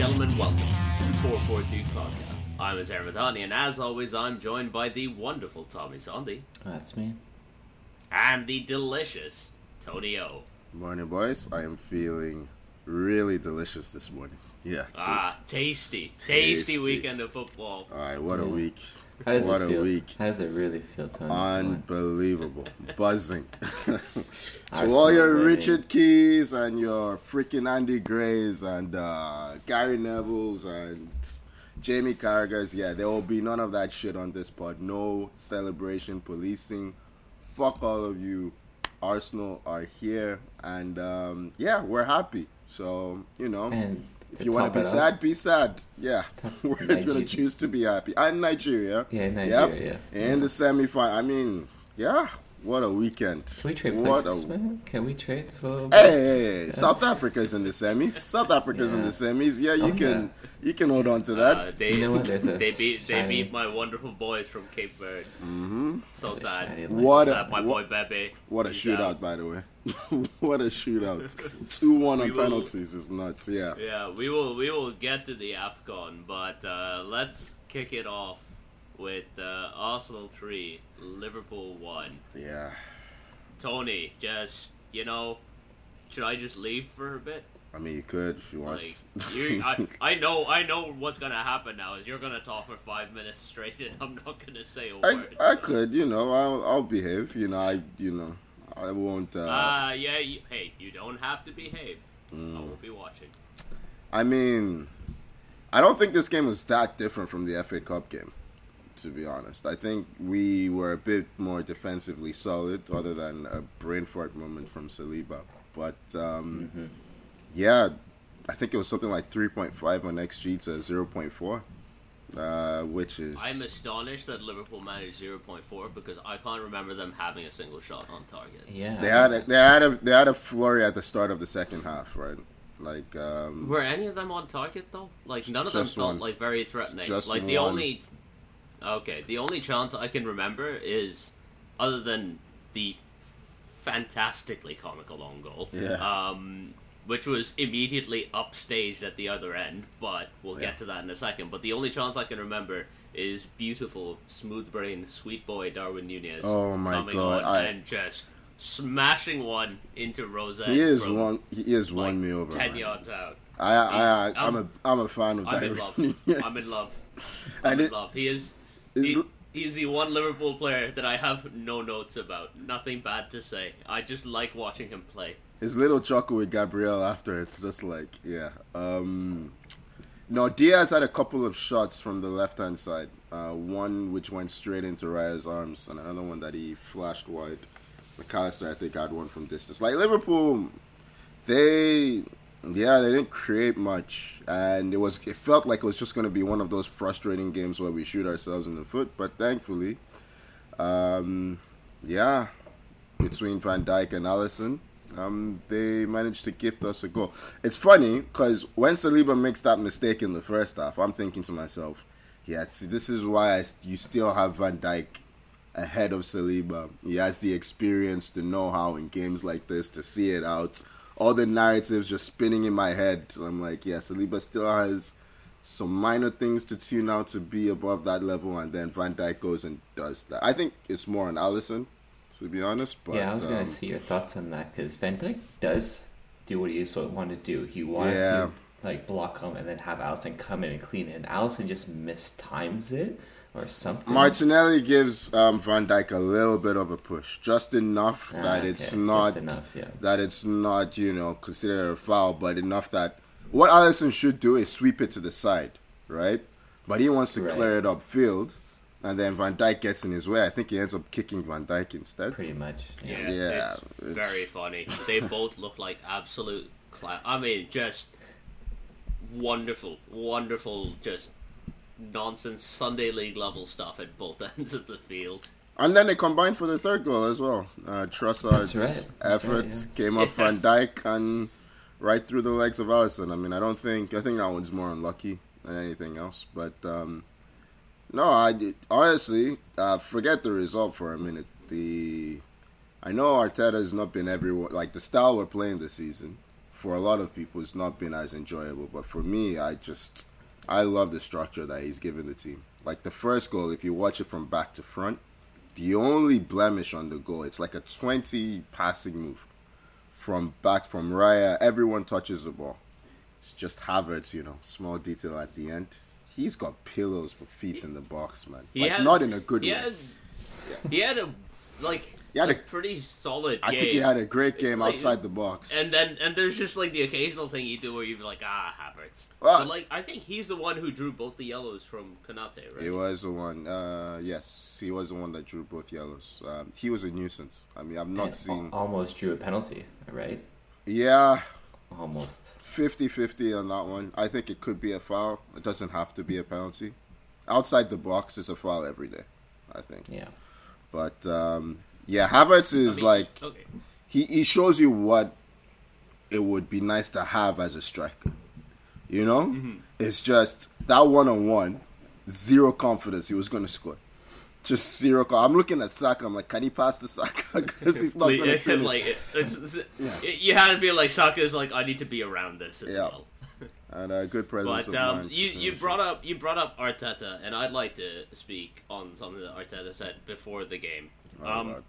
gentlemen, welcome to the 442 podcast. I'm Azar Madani, and as always, I'm joined by the wonderful Tommy Sondi That's me. and the delicious Tony O. Morning, boys. I am feeling really delicious this morning. Yeah. Ah, tasty, tasty, Tasty. weekend of football. All right. What a week. How does what it a week. How does it really feel, Tony? Unbelievable. Buzzing. to all your winning. Richard Keys and your freaking Andy Grays and uh, Gary Neville's and Jamie Carragher's, yeah, there will be none of that shit on this pod. No celebration, policing. Fuck all of you. Arsenal are here. And um, yeah, we're happy. So, you know. And If you want to be sad, off- be sad. Yeah, we're Nigeria. gonna choose to be happy. And Nigeria. Yeah, Yep. Nigeria, yeah. In the semi final. I mean, yeah. What a weekend. Can we trade what places, a man? Can we trade for a Hey, bit? hey, hey, South Africa's in the semis. South Africa's in Yeah. the semis. Yeah, you Oh, can you can hold on to that. Uh, they, You know what? A they beat they beat my wonderful boys from Cape Verde. hmm So sad. What a Sad, my boy Bebe. what a He's shootout, out. by the way. what a shootout. Two one on will- penalties is nuts. Yeah. Yeah, we will we will get to the Afcon, but uh, let's kick it off with uh, Arsenal three, Liverpool one. Yeah. Tony, just you know, should I just leave for a bit? I mean, you could if you want. I, I know, I know what's gonna happen now. Is you're gonna talk for five minutes straight, and I'm not gonna say a I, word. I so. could, you know, I'll, I'll behave. You know, I, you know, I won't. Uh, Uh, yeah. You, hey, you don't have to behave. I mm. will be watching. I mean, I don't think this game was that different from the FA Cup game. To be honest, I think we were a bit more defensively solid, other than a brain fart moment from Saliba. But um, Mhm. yeah, I think it was something like 3.5 on XG to 0.4, uh, which is I'm astonished that Liverpool managed 0.4 because I can't remember them having a single shot on target. Yeah. they had a, they had a they had a flurry at the start of the second half, right? Like um, Were any of them on target though? Like none of them felt one. like very threatening. Just like the one. only Okay, the only chance I can remember is other than the fantastically comical own goal. Yeah. Um which was immediately upstaged at the other end, but we'll Yeah. get to that in a second. But the only chance I can remember is beautiful, smooth brain, sweet boy Darwin Nunez Oh my coming God, on I- and just smashing one into Rosette. he is one he is like, won me over. ten man. yards out. I, I, I He's- I'm um, a I'm a fan of I'm in love. Nunez. I'm in love. And I'm in it- love. He is. is- He, he's the one Liverpool player that I have no notes about. Nothing bad to say. I just like watching him play. His little chuckle with Gabriel after it's just like yeah. Um, no, Diaz had a couple of shots from the left hand side. Uh, one which went straight into Raya's arms, and another one that he flashed wide. Mac Allister, I think, had one from distance. Like Liverpool, they yeah they didn't create much, and it was it felt like it was just going to be one of those frustrating games where we shoot ourselves in the foot. But thankfully, um, yeah, between Van Dijk and Alisson, um, they managed to gift us a goal. It's funny because when Saliba makes that mistake in the first half, I'm thinking to myself, yeah, see, this is why I, you still have Van Dijk ahead of Saliba. He has the experience, the know-how in games like this to see it out. All the narratives just spinning in my head. I'm like, yeah, Saliba still has some minor things to tune out to be above that level, and then Van Dijk goes and does that. I think it's more on Alisson, to be honest. But yeah, I was um, gonna see your thoughts on that because Van Dijk does do what he sort of wanted to do. He wanted Yeah. to like block him and then have Alisson come in and clean it. And Alisson just mistimes it or something. Martinelli gives um, Van Dijk a little bit of a push, just enough Ah, that okay, it's not enough, yeah. that it's not you know considered a foul, but enough that what Alisson should do is sweep it to the side, right? But he wants to Right. clear it upfield, and then Van Dijk gets in his way. I think he ends up kicking Van Dijk instead. Pretty much. Yeah, Yeah. Yeah, it's, it's- very funny. They both look like absolute. Cla- I mean, just wonderful, wonderful, just nonsense Sunday league level stuff at both ends of the field. And then they combined for the third goal as well. Uh, Trossard's right. That's effort right, came up Yeah. Van Dijk and right through the legs of Alisson. I mean, I don't think I think that one's more unlucky than anything else. But um, no, I did, honestly uh, forget the result for a minute. The I know Arteta has not been everywhere like the style we're playing this season. for a lot of people, it's not been as enjoyable. But for me, I just I love the structure that he's given the team. Like the first goal, if you watch it from back to front, the only blemish on the goal, it's like a 20 passing move from back from Raya. Everyone touches the ball. It's just Havertz, you know, small detail at the end. He's got pillows for feet in the box, man. He Like had- not in a good He way. had, he had a like He had a, a- pretty solid I game. think he had a great game Like, outside the box. And then and there's just like the occasional thing you do where you're like ah Havertz. Well- but like I think he's the one who drew both the yellows from Konaté, right? He was the one. Uh, yes, he was the one that drew both yellows. Um, he was a nuisance. I mean, I've not And seen. almost drew a penalty, right? Yeah, Almost. 50-50 on that one. I think it could be a foul. It doesn't have to be a penalty. Outside the box is a foul every day. I think. Yeah. But um, yeah, Havertz I is mean, like okay. he, he shows you what it would be nice to have as a striker. You know, Mm-hmm. it's just that one on one, zero confidence he was going to score. Just zero. co- I'm looking at Saka. I'm like, can he pass the Saka? Because he's not going to Like, finish. like, it- it's, it's, Yeah. it- you had to be like Saka's like I need to be around this as Yeah. well. and a good presence But of um, mind. to you you brought it. up you brought up Arteta, and I'd like to speak on something that Arteta said before the game. Oh, Um, God.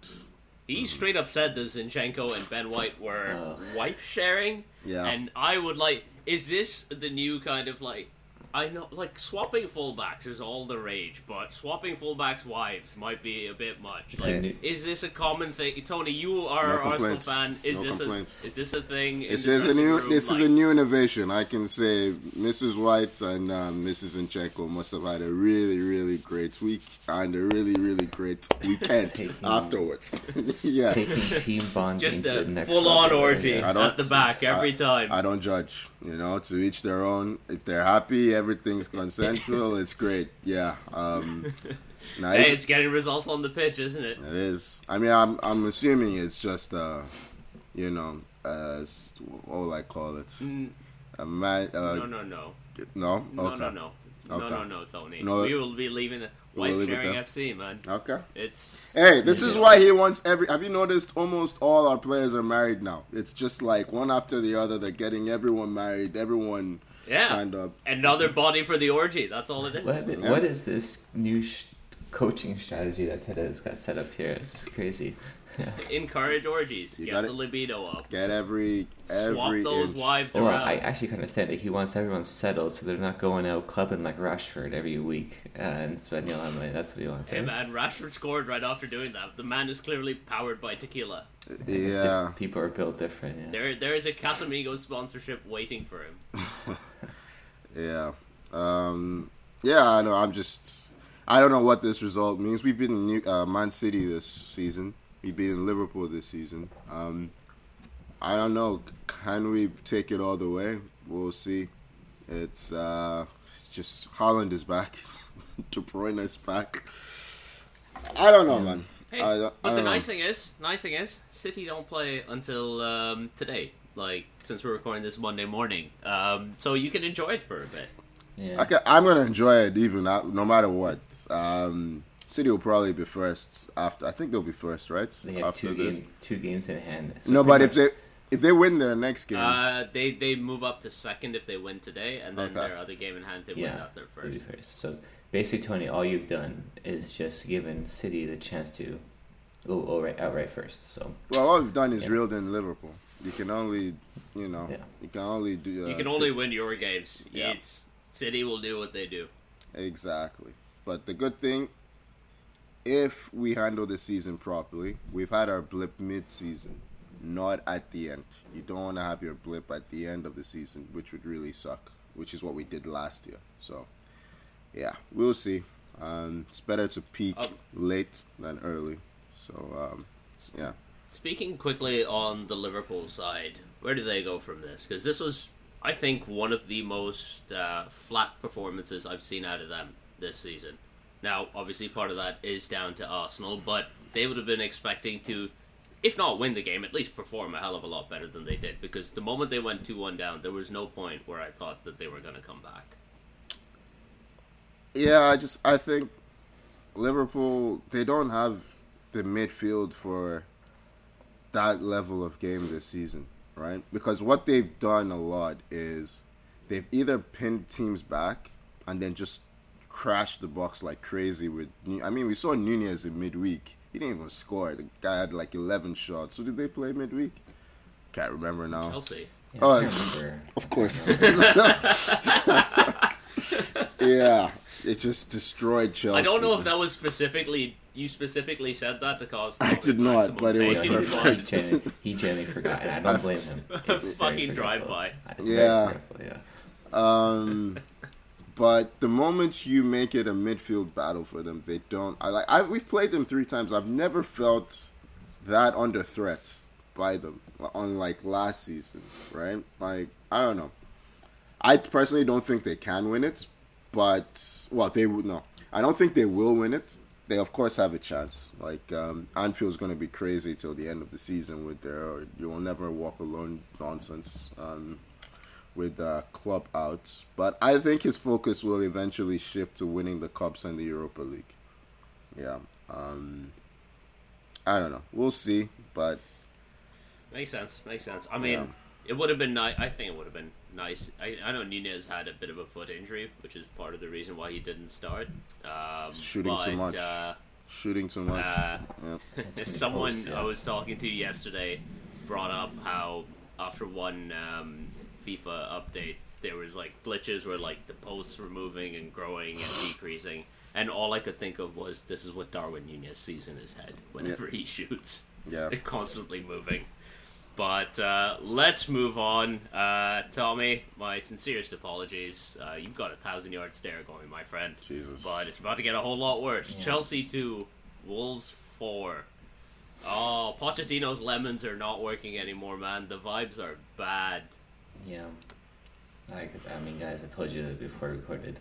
he straight up said that Zinchenko and Ben White were Ugh. wife sharing, Yeah. and I would like. Is this the new kind of like? I know, like swapping fullbacks is all the rage, but swapping fullbacks' wives might be a bit much. Like, new- is this a common thing? Tony, you are No an Arsenal fan. Is No this complaints. a is this a thing? This is a new. room? This is a new innovation. I can say Mrs. White and um, Mrs. Zinchenko must have had a really, really great week and a really, really great weekend Taking- afterwards. yeah, Taking team bonding Just a full-on orgy Yeah. At the back every I- time. I don't judge. You know, to each their own. If they're happy, everything's consensual. it's great. Yeah. Um, now hey, it's- getting results on the pitch, isn't it? It is. I mean, I'm I'm assuming it's just uh, you know, uh, what will I call it? Mm, A man. Uh, no, no, no, no. no, Okay. no, no, no, Okay. no, no, Tony. No. we will be leaving the wife leave it sharing. FC, man. Okay. It's Hey, this is why he wants every. Have you noticed? Almost all our players are married now. It's just like one after the other. They're getting everyone married. Everyone yeah, signed up. another body for the orgy. That's all it is. What, Yeah. what is this new sh- coaching strategy that Ted has got set up here? It's crazy. Encourage orgies. You Get got the it. libido up. Get every every Swap those inch. wives Well, around. I actually kind of understand that he wants everyone settled, so they're not going out clubbing like Rashford every week uh, and spending a lot of money. That's what he wants. Hey eh? man, Rashford scored right after doing that. The man is clearly powered by tequila. Yeah. people are built different. Yeah. There, there is a Casamigos sponsorship waiting for him. Yeah. Um, yeah, I know. I'm just. I don't know what this result means. We've been in New, uh, Man City this season. We've been in Liverpool this season. Um, I don't know. Can we take it all the way? We'll see. It's, uh, it's just Haaland is back. De Bruyne is back. I don't know, man. Hey, I, I but the don't know. nice thing is, nice thing is, City don't play until um, today. Like since we're recording this Monday morning, um, so you can enjoy it for a bit. yeah. Okay, I'm gonna enjoy it even uh, no matter what. Um, City will probably be first after. I think they'll be first, right? They have after two this. game, two games in hand. So No, but pretty if they if they win their next game, Uh, they they move up to second if they win today, and then Okay. their other game in hand they win yeah, out their first. first. So basically, Tony, all you've done is just given City the chance to go outright, outright first. So well, all we've done is Yeah. reeled in Liverpool. You can only, you know, Yeah. you can only do. Uh, You can only win your games. Yeah. It's City will do what they do. exactly. But the good thing, if we handle the season properly, we've had our blip mid-season, not at the end. You don't want to have your blip at the end of the season, which would really suck. Which is what we did last year. So, yeah, we'll see. Um, it's better to peak Um, late than early. So, um, yeah. Speaking quickly on the Liverpool side, where do they go from this? Because this was, I think, one of the most uh, flat performances I've seen out of them this season. Now, obviously, part of that is down to Arsenal, but they would have been expecting to, if not win the game, at least perform a hell of a lot better than they did. Because the moment they went 2 1 down, there was no point where I thought that they were going to come back. Yeah, I just I think Liverpool they don't have the midfield for that level of game this season. right? Because what they've done a lot is they've either pinned teams back and then just crashed the box like crazy with. I mean, we saw Nunez in midweek. He didn't even score. The guy had like 11 shots. Who did they play midweek? Can't remember now. Chelsea. Yeah, Oh, I can't remember. Of course. yeah, it just destroyed Chelsea. I don't know if that was specifically you specifically said that to cause. I did not, maximum but it was pain, he, perfect. he, genuinely, he genuinely forgot, and I don't blame him. It's very Fucking forgetful. drive-by. Yeah. yeah. Um, but the moment you make it a midfield battle for them, they don't. I like. I, we've played them three times. I've never felt that under threat by them, unlike last season. Right? Like I don't know. I personally don't think they can win it, but well, they would no. I don't think they will win it. They of course have a chance. Like um, Anfield's going to be crazy till the end of the season with their "you will never walk alone" nonsense. Um, with uh, club out, but I think his focus will eventually shift to winning the cups and the Europa League. Yeah, um, I don't know. We'll see, but Makes sense. Makes sense. I mean, Yeah. it would have been nice. I think it would have been nice. I, I know Nunez had a bit of a foot injury, which is part of the reason why he didn't start. Um, Shooting but, too much. Uh, shooting too much. Uh, yeah. someone I was talking to yesterday brought up how after one um, FIFA update, there was like glitches where like the posts were moving and growing and decreasing, and all I could think of was this is what Darwin Nunez sees in his head whenever he shoots. Yeah. They're constantly moving. But uh, let's move on. Uh, Tommy, my sincerest apologies. Uh, you've got a thousand yard stare going, my friend. Jesus. But it's about to get a whole lot worse. Yeah. Chelsea 2, Wolves 4. Oh, Pochettino's lemons are not working anymore, man. The vibes are bad. Yeah. I, could- I mean, guys, I told you that before we recorded.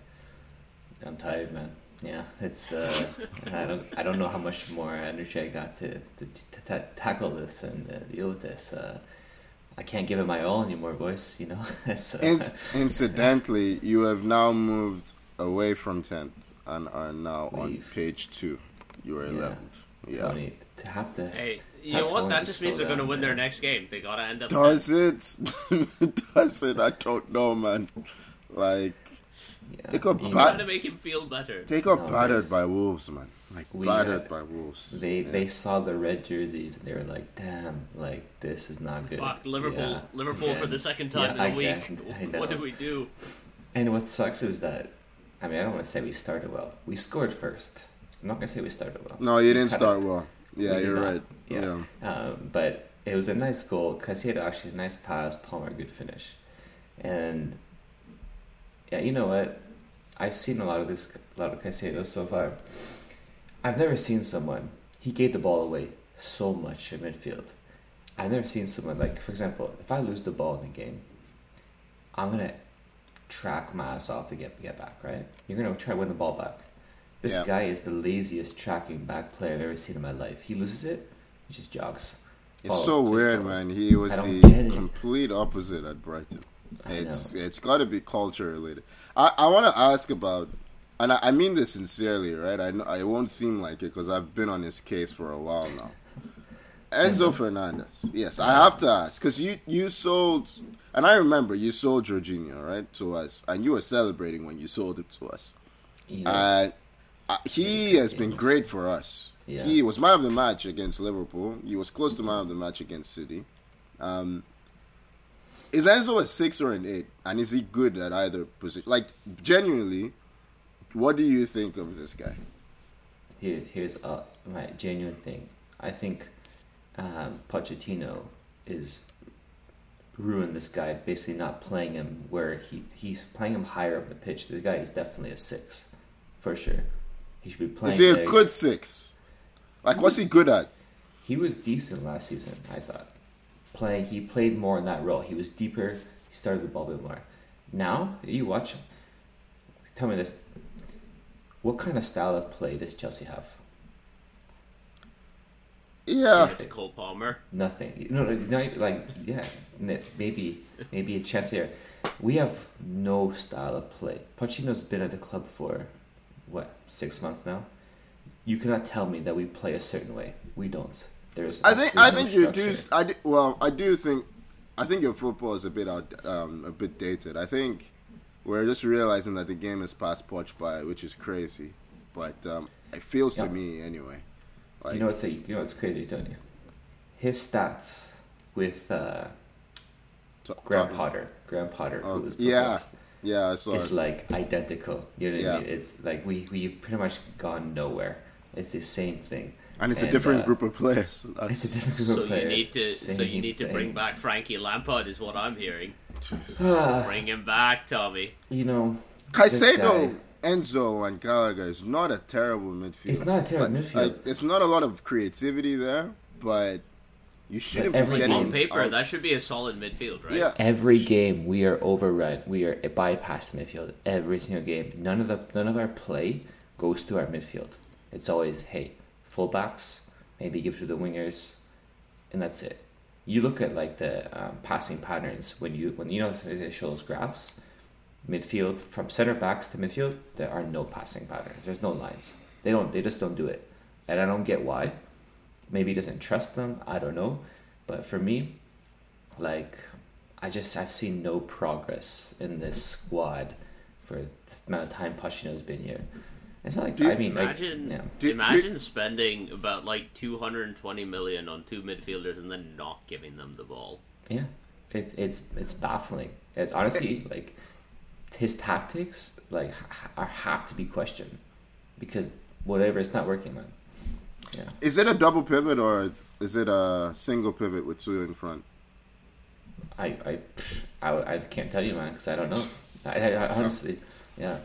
I'm tired, man. Yeah, it's. Uh, I don't. I don't know how much more energy I got to to, to ta- tackle this and uh, deal with this. Uh, I can't give it my all anymore, boys. You know. it's, Inc- incidentally, you have now moved away from tenth and are now on page two. You are Yeah. eleventh. Yeah. Tony, to have to. Hey, you know what? That just means they're going to win their next game. They got to end up. Does it? Does it? I don't know, man. Like Yeah, They got you bat- trying to make him feel better. they got No, battered by wolves, man. Like We, battered uh, by wolves. They Yeah. they saw the red jerseys and they were like, "Damn, like this is not good." Fuck Liverpool! Yeah. Liverpool for the second time yeah, in a week. again, I. What did we do? And what sucks is that, I mean, I don't want to say we started well. We scored first. I'm not gonna say we started well. No, you We didn't start a- well. Yeah, you're not. right. Yeah. Yeah. Um, but it was a nice goal. because he had actually a nice pass. Palmer good finish, and yeah, you know what? I've seen a lot of this, a lot of Caicedo so far. I've never seen someone. He gave the ball away so much in midfield. I've never seen someone like, for example, if I lose the ball in the game, I'm gonna track my ass off to get get back. Right? You're gonna try to win the ball back. This Yeah. guy is the laziest tracking back player I've ever seen in my life. He loses it, he just jogs. It's so weird, follow. man. He was the complete opposite at Brighton. I It's know. it's got to be culture related. I, I want to ask about, and I, I mean this sincerely, right? I know I won't seem like it because I've been on his case for a while now. Enzo Fernandez. Yes, I have to ask because you you sold, and I remember you sold Jorginho right to us, and you were celebrating when you sold it to us. And uh, he has been great for us. Yeah. He was man of the match against Liverpool. He was close to man of the match against City. Um, is Enzo a six or an eight? And is he good at either position? Like, genuinely, what do you think of this guy? here, here's uh, my genuine thing. I think um, Pochettino is ruined this guy, basically not playing him where he he's playing him higher up the pitch. The guy is definitely a six, for sure. He should be playing. Is he a there. good six? Like, what's he good at? He was decent last season, I thought. Playing, he played more in that role. He was deeper. He started the ball a bit more. Now you watch. him. Tell me this: What kind of style of play does Chelsea have? Yeah. to Cole Palmer. Nothing. No, no, no, like yeah, maybe maybe a chance here. We have no style of play. Pochettino's been at the club for what six months now. You cannot tell me that we play a certain way. We don't. There's. I think there's I no think you do. I do, well, I do think I think your football is a bit out, um, a bit dated. I think we're just realizing that the game is past Poch by, which is crazy. But um, it feels Yeah. to me anyway. Like, you know what's a, you know what's crazy, don't you? His stats with uh, Graham Potter, Graham Potter, Oh, who was yeah. Proposed, Yeah, I saw. is it. like identical. You know what Yeah. I mean? It's like we we've pretty much gone nowhere. It's the same thing. and it's a different uh, group of players. It's a different group So of you need to, so you need to thing. bring back Frankie Lampard, is what I'm hearing. Bring him back, Tommy. you know, this Caicedo, Enzo, and Gallagher is not a terrible midfield. It's not a terrible Like- midfield. Like, it's not a lot of creativity there, but you shouldn't every be game- On paper, out- that should be a solid midfield, right? Yeah, Every game we are overrun. We are bypassed midfield. Every single game. None of the none of our play goes to our midfield. It's always hey fullbacks, maybe give to the wingers, and that's it. You look at like the um, passing patterns when you when you know they show those graphs. Midfield from center backs to midfield, there are no passing patterns. There's no lines. They don't. They just don't do it, and I don't get why. Maybe he doesn't trust them. I don't know, but for me, like I just I've seen no progress in this squad for the amount of time Pochettino's been here. It's not like Do you I mean like Imagine, yeah. Do- do- imagine spending about like 220 million on two midfielders and then not giving them the ball. yeah. It's it's it's baffling. It's honestly like his tactics like ha- are have to be questioned because whatever it's not working man. Yeah. is it a double pivot or is it a single pivot with two in front? I I I, I can't tell you man because I don't know. I, I, honestly yeah.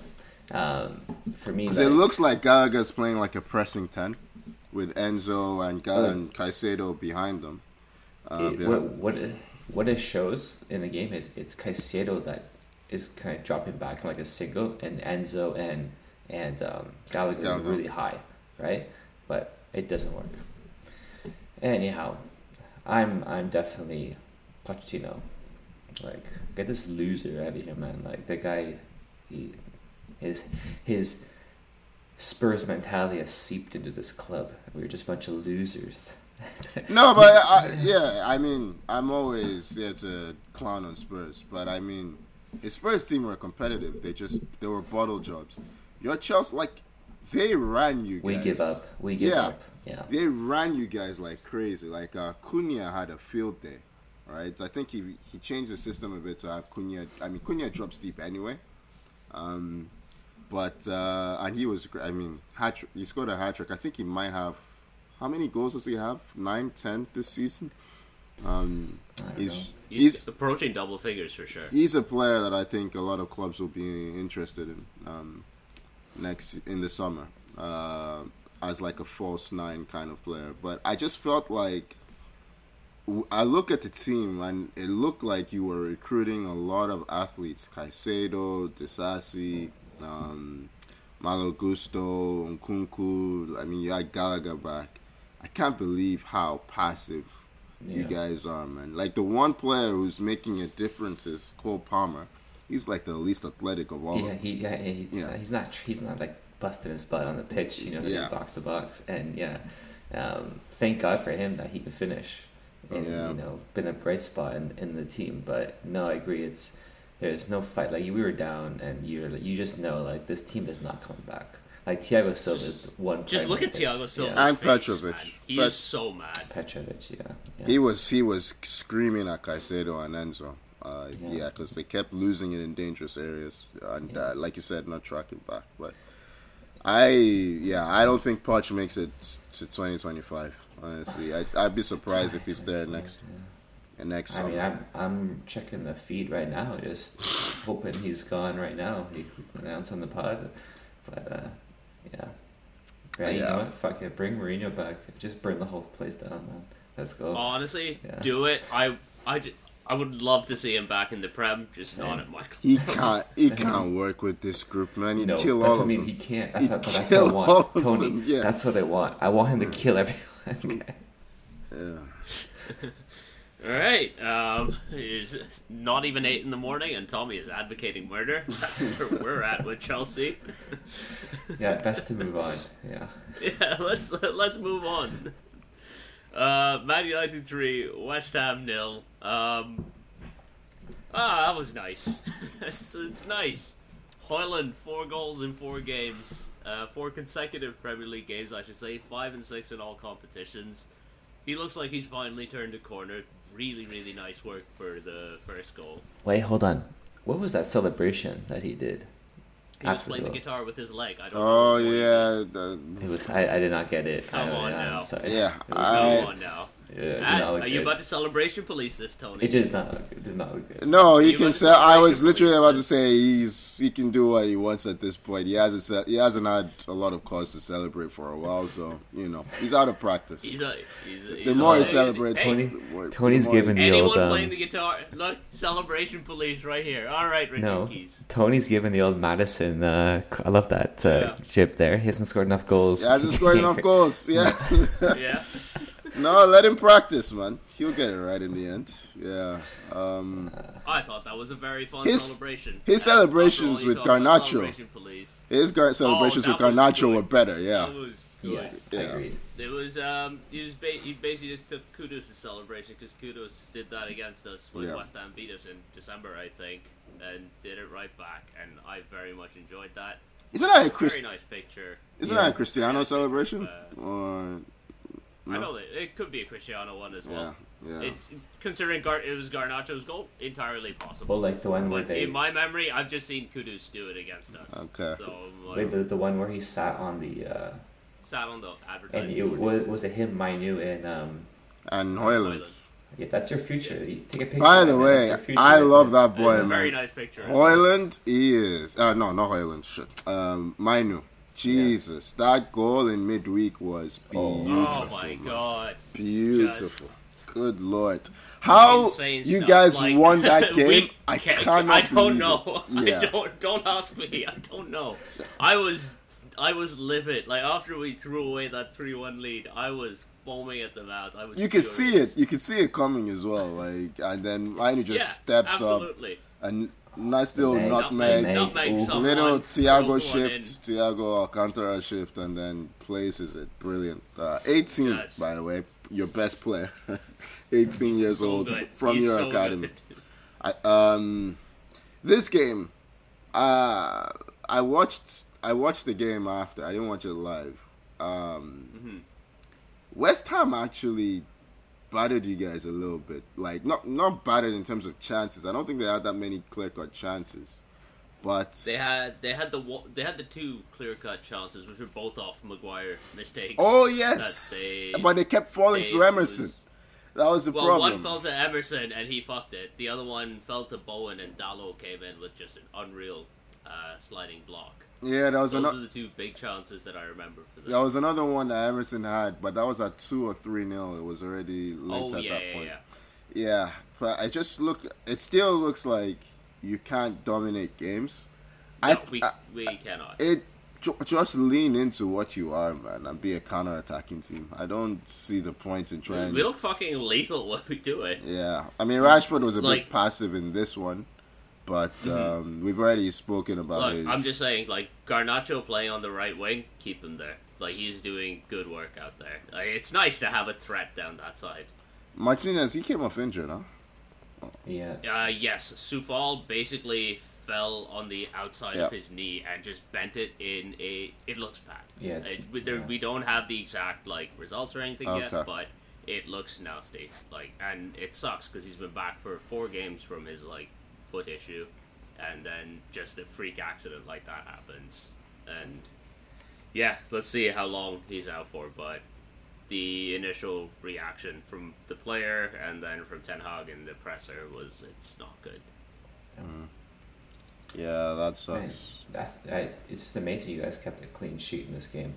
Um, for me, Because like, it looks like Gallagher's playing like a pressing ten, with Enzo and Gal- Oh. and Caicedo behind them. Uh, it, yeah. what what it, what it shows in the game is it's Caicedo that is kind of dropping back like a single, and Enzo and and um, Gallagher are Gallagher. really high, right? It doesn't work. Anyhow, I'm I'm definitely Pochettino. Like get this loser out of here, man. Like the guy, he his his Spurs mentality has seeped into this club. We're just a bunch of losers. No, but I, yeah, I mean, I'm always there to clown on Spurs, but I mean, his Spurs team were competitive. They just they were bottle jobs. Your Chelsea, like, they ran you. Guys. We give up. We give Yeah. up. Yeah. They ran you guys like crazy. Like uh, Cunha had a field day, right? I think he he changed the system a bit to have Cunha. I mean, Cunha drops deep anyway. Um, but uh, and he was. gr- I mean, hat he scored a hat trick. I think he might have. How many goals does he have? Nine, ten this season. Um, he's. He's, he's approaching double figures for sure. he's a player that I think a lot of clubs will be interested in um, next in the summer uh, as like a false nine kind of player. But I just felt like I look at the team and it looked like you were recruiting a lot of athletes: Caicedo, Disasi, um, Malo Gusto, Nkunku. I mean, you had Gallagher back. I can't believe how passive you guys are, man. Like the one player who's making a difference is Cole Palmer. He's like the least athletic of all. Yeah, of them. he yeah, he's, Yeah. he's not he's not like busting his butt on the pitch, you know, hitting Yeah. box to box, and yeah, um, thank God for him that he could finish, and Yeah. you know, been a bright spot in, in the team. But no, I agree. It's there's no fight. Like we were down, and you're like, you just know like this team is not coming back. Like Thiago Silva is one. Just look at the pitch. Thiago Silva. And Petrovic. He's Pet- so mad. Petrovic, yeah, yeah. He was he was screaming at Caicedo and Enzo. Uh, Yeah. yeah, because they kept losing it in dangerous areas, and Yeah. uh, like you said, not tracking back. But I, yeah, I don't think Poch makes it to 2025. Honestly, I, I'd be surprised if he's there next next I summer. mean, I'm I'm checking the feed right now, just hoping he's gone right now. He could announce on the pod, but uh, yeah, yeah. You know what? Fuck it, bring Mourinho back. Just burn the whole place down, man. Let's go. Honestly, Yeah. do it. I, I, ju- I would love to see him back in the Prem, just not Same. at Michael. he can't he can't work with this group, man. He'd no, kill that's all what I of mean. them. He can't. That's, He'd what, that's kill what I all want, of Tony. them, yeah. That's what I want. I want him to kill everyone. Yeah. All right, um, it's not even eight in the morning, and Tommy is advocating murder. That's where we're at with Chelsea. yeah, best to move on. Yeah. Yeah, let's let's move on. Uh, Man United three, West Ham nil. Um, Ah, that was nice. it's, it's nice. Hojlund, four goals in four games, uh, four consecutive Premier League games, I should say, five and six in all competitions. He looks like he's finally turned a corner. Really, really nice work for the first goal. Wait, hold on. What was that celebration that he did? He was playing the guitar with his leg. I don't Oh know. what he did. yeah, the, It was. I, I did not get it. Come I, on I'm now. Sorry. yeah. It was I, Come on now. Yeah, it did Ah, not look are you about to celebration police this, Tony? It did not. Look, it did not look good. No, he can went say. I was literally police, about to say he's he can do what he wants at this point. He hasn't he hasn't had a lot of cause to celebrate for a while, so you know he's out of practice. He's a, he's a, he's the more a- he celebrates, hey, Tony- the more- Tony's the more given the Anyone old, um, playing the guitar? Look, celebration police right here. All right, Richard No, Keys. Tony's given the old Maddison. Uh, I love that uh, Yeah. chip there. He hasn't scored enough goals. He hasn't scored enough goals. Yeah. Yeah. no, let him practice, man. He'll get it right in the end. Yeah. Um, I thought that was a very fun His- celebration. his And after all, celebrations with Garnacho. celebration Police. his gar- celebrations Oh, with Garnacho were better. Yeah. That was good. Yeah, I Yeah. agreed. It was um, he was ba- he basically just took Kudus' celebration because Kudus did that against us when Yeah. West Ham beat us in December, I think, and did it right back, and I very much enjoyed that. Isn't that a Very Chris? nice picture. Isn't Yeah. that a Cristiano celebration? Uh, Or I know that it could be a Cristiano one as well. yeah. It, considering Gar- it was Garnacho's goal, entirely possible. Well, like the one where they, in my memory, I've just seen Kudus do it against us. Okay. So like, like the, the one where he sat on the, uh, sat on the and it was was it him, Mainoo, and um, and Hojlund. Hojlund. yeah, that's your future. You take a picture. By the way, that's your future I love there. that It's boy, a very nice picture. Hojlund is uh, no, not Hojlund. Shit, um, Mainoo. Jesus, that goal in midweek was Oh. beautiful. Oh my man. god. Beautiful. Good lord. How you guys Like, won that game? I cannot. I don't believe know. It. Yeah. I don't. Don't ask me. I don't know. I was. I was livid. Like after we threw away that three-one lead, I was foaming at the mouth. I was. You could see it. You could see it coming as well. Like, and then Mainoo just yeah, steps absolutely. up and nice little Nutmeg. nutmeg, Nutmeg. Nutmeg someone, little Thiago throws one in. shift, Thiago Alcantara shift, and then places it. Brilliant. Uh, 18, Yes. by the way, your best player. 18 years So old good. from He's your so academy. I, um, this game, uh, I watched. I watched the game after. I didn't watch it live. Um, Mhm. West Ham actually battered you guys a little bit. Like not not battered in terms of chances. I don't think they had that many clear cut chances, but They had they had the they had the two clear cut chances, which were both off Maguire mistakes. oh yes, they- but they kept falling They to Emerson. was- that was the well, problem. one fell to Emerson and he fucked it. The other one fell to Bowen and Dalot came in with just an unreal uh, sliding block. Yeah, that was Those another. are the two big chances that I remember for them. That was another one that Emerson had, but that was at two or three nil. It was already late oh at yeah, that yeah, point. yeah. Yeah, but I just look. It still looks like you can't dominate games. No, I, we I we cannot. it just lean into what you are, man, and be a counter-attacking team. I don't see the points in trying. we look fucking lethal when we do it. Yeah, I mean Rashford was a Like- bit passive in this one, but um, we've already spoken about Look, his. I'm just saying, like Garnacho playing on the right wing, keep him there. Like he's doing good work out there. Like, it's nice to have a threat down that side. Martinez, he came off injured, huh? Yeah. Uh, yes, Sufal basically fell on the outside Yeah. of his knee and just bent it in a. It looks bad. Yeah, it's- It's, we, there, yeah. we don't have the exact like results or anything Okay. yet, but it looks nasty. Like, and it sucks because he's been back for four games from his like foot issue, and then just a freak accident like that happens, and yeah, let's see how long he's out for, but. The initial reaction from the player and then from Ten Hag and the presser was it's not good. Mm. Yeah, that Man, sucks. that, I, it's just amazing you guys kept a clean sheet in this game,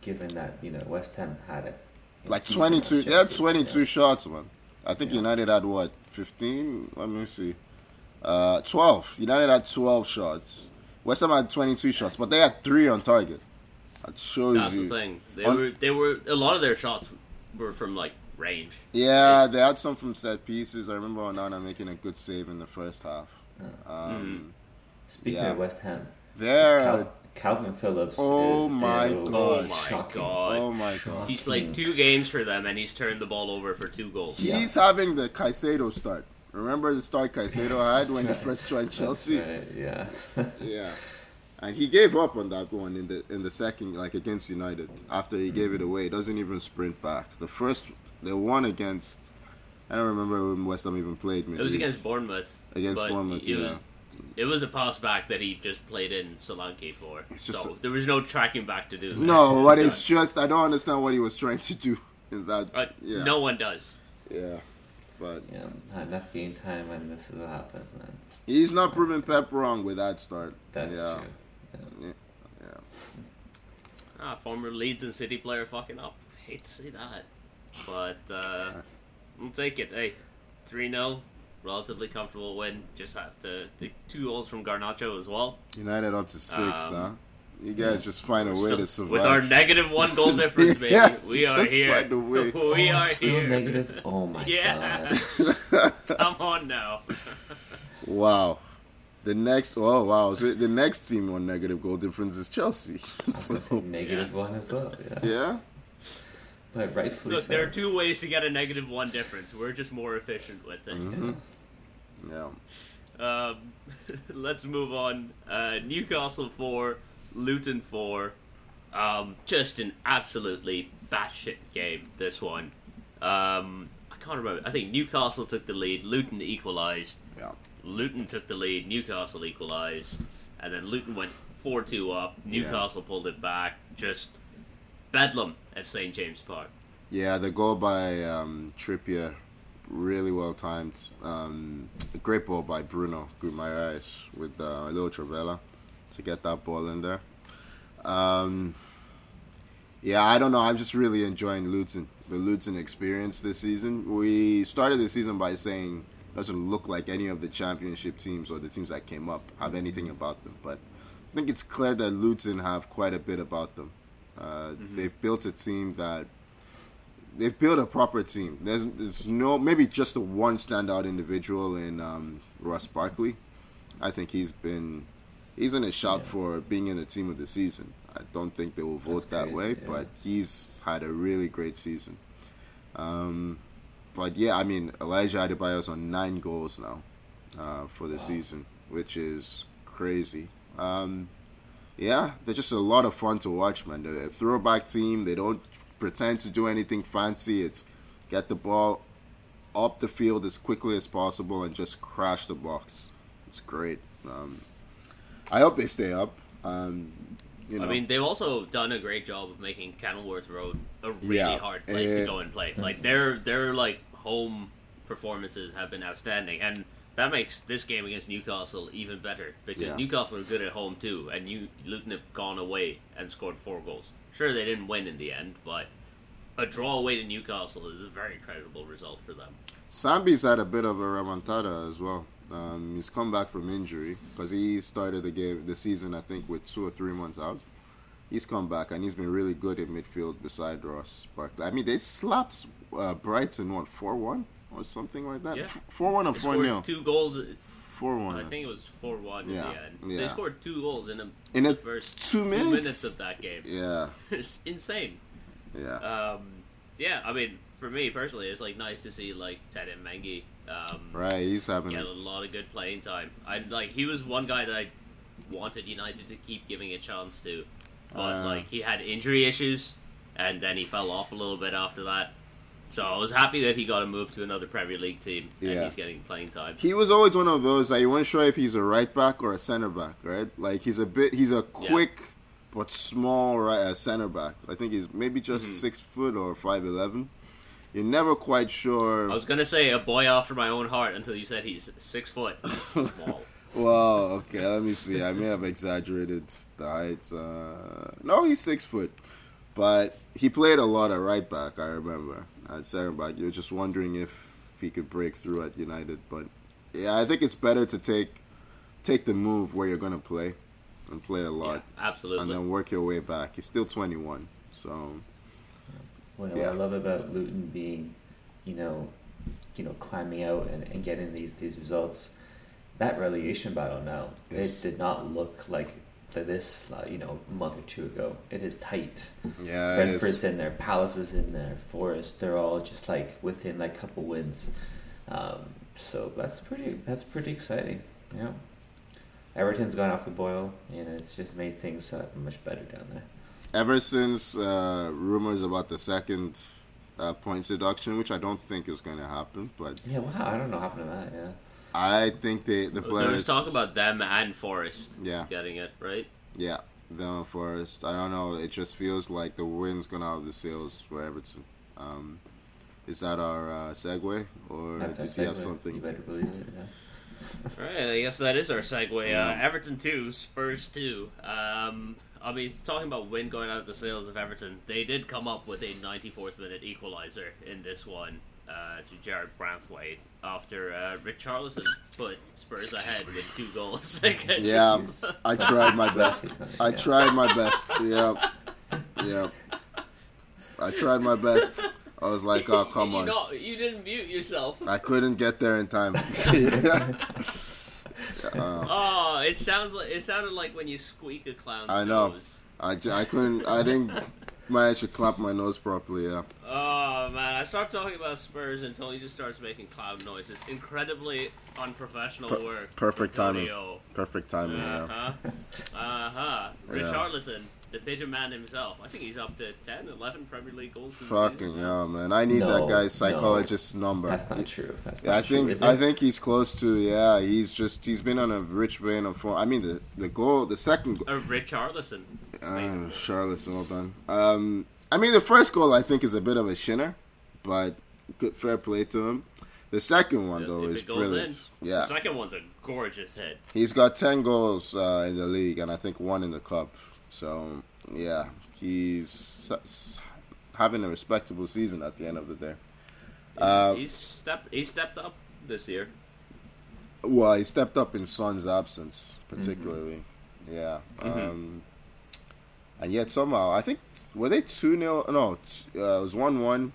given that you know West Ham had it. Like 22, they had 22 shots, man. I think Yeah. United had what, 15? Let me see. Uh, 12. United had 12 shots. West Ham had 22 shots, but they had three on target. That shows That's you. the thing. They On- were they were a lot of their shots were from like range. Yeah, they had some from set pieces. I remember Onana making a good save in the first half. Um, Speaking Yeah. of West Ham, There. Cal- Calvin Phillips. Oh is, my ew, God. Oh my shocking. god. oh my god. He's played two games for them and he's turned the ball over for two goals. He's having the Caicedo start Remember the start Caicedo had when he first joined Chelsea? right, Yeah. Yeah. And he gave up on that one in the in the second, like against United. After he gave it away, he doesn't even sprint back. The first, the one against, I don't remember when West Ham even played. Maybe It was against Bournemouth. Against Bournemouth, it yeah. Was, it was a pass back that he just played in Solanke for. It's just so a- there was no tracking back to do. that. No, but It's it's just I don't understand what he was trying to do in that. Uh, yeah. No one does. Yeah. But Yeah, not enough game time, and this is what happens, man. he's not proving Pep wrong with that start. That's yeah. true. Yeah. Yeah. Ah, former Leeds and City player fucking up. Hate to see that. But uh, we'll take it. Hey, 3 0. Relatively comfortable win. Just have to. The two goals from Garnacho as well. United up to six Um, now. You guys just find a way Still- to survive. with our negative one goal difference, baby. Yeah, we are just here. find a way. We are Still here. negative. Oh my god. Yeah. god. Come on now. wow. The next, oh wow, so the next team on negative goal difference is Chelsea. That's a so, negative one as well. Yeah. yeah, But rightfully Look, so. there are two ways to get a negative one difference. We're just more efficient with it. Mhm. yeah. Um, let's move on. Uh, Newcastle 4, Luton 4. Um, just an absolutely batshit game, this one. Um, I can't remember. I think Newcastle took the lead, Luton equalised. Yeah. Luton took the lead, Newcastle equalised. And then Luton went 4 2 up. Yeah. Newcastle pulled it back. Just bedlam at St. James Park. Yeah, the goal by um, Trippier, really well timed. Um, a great ball by Bruno Guimaraes with uh, Leo Travella to get that ball in there. Um, yeah, I don't know. I'm just really enjoying Luton, the Luton experience this season. We started the season by saying doesn't look like any of the championship teams or the teams that came up have anything about them, but I think it's clear that Luton have quite a bit about them. Uh, They've built a team that they've built a proper team. There's, there's no maybe just the one standout individual in um, Ross Barkley. I think he's been he's in a shot Yeah. for being in the team of the season. I don't think they will vote That's that crazy, way, yeah. but he's had a really great season. Um, but yeah, I mean Elijah Adebayo's on nine goals now uh, for the Wow. season, which is crazy. Um, yeah, they're just a lot of fun to watch, man. They're a throwback team. They don't pretend to do anything fancy. It's get the ball up the field as quickly as possible and just crash the box. It's great. Um, I hope they stay up. Um, you know, I mean, they've also done a great job of making Kenilworth Road a really Yeah, hard place to go and play. Like their their like home performances have been outstanding, and that makes this game against Newcastle even better because Yeah. Newcastle are good at home too, and you Luton have gone away and scored four goals. Sure, they didn't win in the end, but a draw away to Newcastle is a very creditable result for them. Sambi's had a bit of a remontada as well. Um, he's come back from injury because he started the game, the season, I think, with two or three months out. He's come back and he's been really good in midfield beside Ross Barkley. I mean, they slapped uh, Brighton what four one or something like that. Yeah. Four one or They four scored nil. two goals. Four one. I think it was four one Yeah, in the end. They scored two goals in, a, In the first two minutes? minutes of that game. Yeah, it's insane. yeah. Um, yeah, I mean, for me personally, it's like nice to see like Teden Mengi um, right, he's having get a lot of good playing time. I like he was one guy that I wanted United to keep giving a chance to, but Uh. like he had injury issues, and then he fell off a little bit after that. So I was happy that he got a move to another Premier League team, and Yeah. he's getting playing time. He was always one of those that you weren't sure if he's a right back or a center back, right? Like he's a bit, he's a Yeah. quick but small right uh, center back. I think he's maybe just Mhm. six foot or five eleven. You're never quite sure. I was gonna say a boy after my own heart until you said he's six foot, small. Well, okay, let me see. I may have exaggerated the height. Uh, no, he's six foot, but he played a lot at right back. I remember at center back. You're just wondering if he could break through at United, but yeah, I think it's better to take take the move where you're gonna play and play a Yeah, lot, and then work your way back. He's still 21, so What Yeah. I love about Luton being, you know, you know, climbing out and, and getting these these results, that relegation battle now, Yes. it did not look like this, uh, you know, a month or two ago. It is tight. yeah, Brentford's in there, Palace is in there, Forest. They're all just like within like couple wins. Um, so that's pretty that's pretty exciting. Yeah. Everton's gone off the boil, and it's just made things uh, much better down there. Ever since uh, rumors about the second uh, points deduction, which I don't think is going to happen, but Yeah, wow, I don't know what happened to that. Yeah. I think they the There players. was talk about them and Forest Yeah. getting it right. Yeah, them and Forest. I don't know. It just feels like the wind's gone out of the sails for Everton. Um, is that our uh, segue, or That's our did you have something? You better believe it. Yeah. Right, I guess that is our segue. Yeah. Uh, Everton two, Spurs two. Um, I mean, talking about win going out of the sails of Everton, they did come up with a 94th minute equaliser in this one uh, to Jarrad Branthwaite after uh, Richarlison put Spurs ahead with two goals. against- Yeah, I tried my best. I tried my best. Yeah, yeah. I tried my best. I was like, oh come you on. know- you didn't mute yourself. I couldn't get there in time. Uh, Oh, it sounds like it sounded like when you squeak a clown's I know. nose. I, I couldn't. I didn't manage to clap my nose properly. Yeah. Oh man, I start talking about Spurs and Tony just starts making clown noises. Incredibly unprofessional Per- work. perfect timing. Perfect timing. Yeah. Uh huh. Uh huh. Yeah. Richarlison, the pigeon man himself. I think he's up to 10, 11 Premier League goals. Fucking season. yeah, man. I need No, that guy's no. number. That's not true. That's not I true, think I think he's close to. Yeah, he's just he's been on a rich vein of form. I mean, the the goal, the second goal. rich Richarlison. Uh, Charlotte's all done. Um, I mean, the first goal I think is a bit of a shinner, but good fair play to him. The second one though if is brilliant. in, Yeah, The second one's a gorgeous hit. he's got ten goals uh, in the league, and I think one in the club. So yeah, he's having a respectable season at the end of the day. Uh, he's stepped. He stepped up this year. Well, he stepped up in Son's absence, particularly. Yeah. Mhm. Um, and yet somehow, I think were they two 0 No, t- uh, it was one one,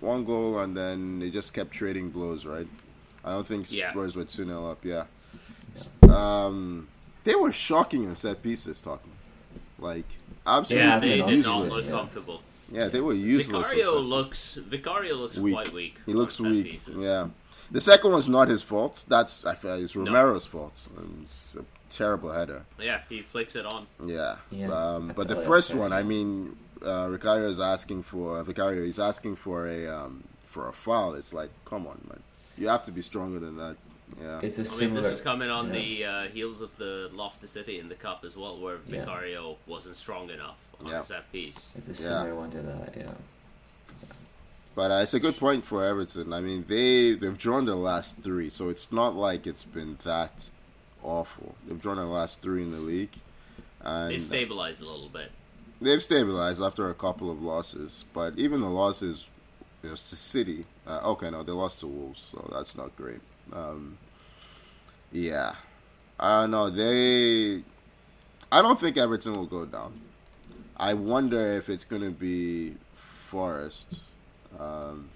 one goal, and then they just kept trading blows. Right. I don't think Yeah. Spurs were two 0 up. Yeah. Um, they were shocking in set pieces. Talking, like absolutely Yeah, they they're did not useless. look yeah. comfortable. Yeah, they were useless. Vicario looks. Vicario looks Weak. quite weak. He looks weak. pieces. Yeah. The second one's not his fault. That's I feel it's Romero's fault. It's a terrible header. Yeah, he flicks it on. Yeah. Yeah, um, but the first one. I mean, uh, Vicario is asking for Vicario. He's asking for a um, for a foul. It's like, come on, man. You have to be stronger than that. Yeah. It's a I mean, this is coming on yeah. the uh, heels of the loss to City in the cup as well, where Yeah. Vicario wasn't strong enough on Yeah. the set piece. It's a Yeah. one to that. Yeah. But uh, it's a good point for Everton. I mean, they they've drawn the last three, so it's not like it's been that awful. They've drawn the last three in the league, and They've stabilized a little bit. they've stabilized after a couple of losses. But even the losses, you know, to City. Uh, okay, no, they lost to Wolves, so that's not great. Um, yeah, I don't know. They, I don't think Everton will go down. I wonder if it's going to be Forest. Um,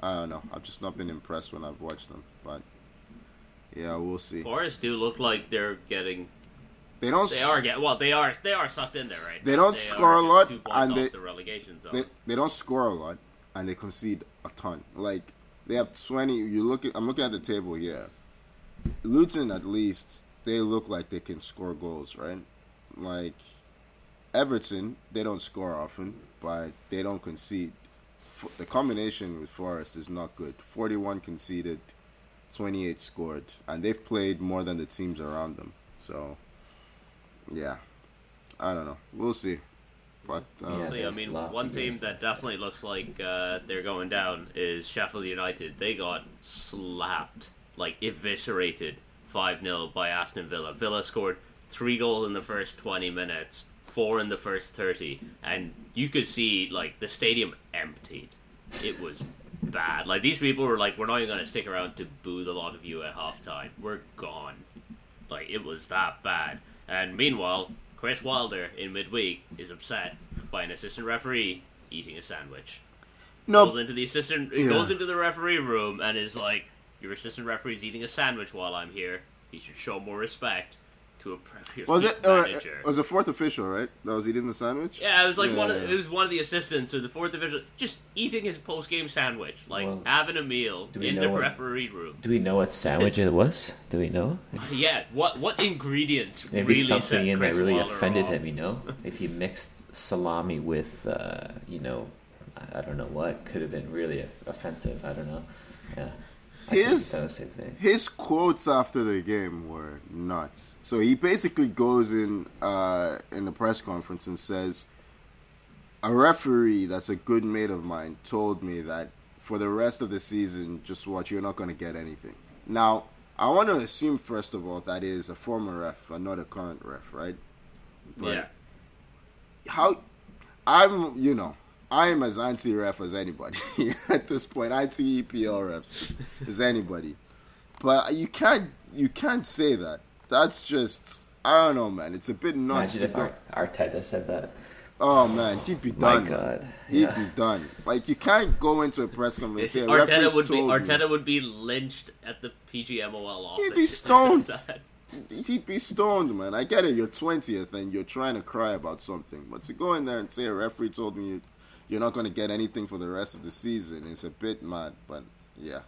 I don't know. I've just not been impressed when I've watched them, but yeah, we'll see. Forest do look like they're getting. They don't. They are get well. They are. They are sucked in there, right? They don't are score a lot, and off they- the relegation zone. they, they don't score a lot and they concede a ton. Like they have twenty. You look at I'm looking at the table yeah. Luton at least they look like they can score goals, right? Like Everton, they don't score often, but they don't concede. The combination with Forest is not good. Forty-one conceded, twenty-eight scored, and they've played more than the teams around them. So, yeah, I don't know. We'll see. But uh, Yeah, See, I mean, one team that definitely looks like uh, they're going down is Sheffield United. They got slapped, like eviscerated, 5 0 by Aston Villa. Villa scored three goals in the first 20 minutes, four in the first 30, and you could see, like, the stadium emptied. It was bad. Like, these people were like, we're not even going to stick around to boo the lot of you at halftime. We're gone. Like it was that bad. And meanwhile, Chris Wilder in midweek is upset by an assistant referee eating a sandwich. Goes into the assistant Yeah. goes into the referee room and is like, Your assistant referee's eating a sandwich while I'm here. He should show more respect to a Premier Was League it? Or, manager. was a fourth official, right? That was eating the sandwich. yeah, it was like one of Yeah. the, it was one of the assistants or the fourth official, just eating his post game sandwich, like Well, having a meal in the what- referee room. Do we know what sandwich it was? Do we know? Yeah, what what ingredients Maybe really set something in Chris that really Wilder offended off? him. You know, if he mixed salami with, uh, you know, I- I don't know what could have been really offensive. I don't know. Yeah. I think His- done the same thing. His quotes after the game were nuts. So he basically goes in uh, in the press conference and says, "A referee that's a good mate of mine told me that for the rest of the season, just watch, you're not going to get anything." Now, I want to assume first of all that is a former ref and not a current ref, right? But Yeah, how I'm, you know, I'm as anti-ref as anybody at this point. Anti EPL refs as anybody, but you can't, you can't say that. That's just, I don't know, man. It's a bit nuts. Imagine to if go- Ar- Arteta said that. oh man, he'd be done. My done. God. he'd Yeah. be done. Like you can't go into a press conference and say Arteta would be told me." Arteta would be lynched at the PGMOL office. He'd be if he said stoned. He'd be stoned, man. I get it. You're 20th and you're trying to cry about something, but to go in there and say a referee told me you, you're not going to get anything for the rest of the season It's a bit mad. But yeah,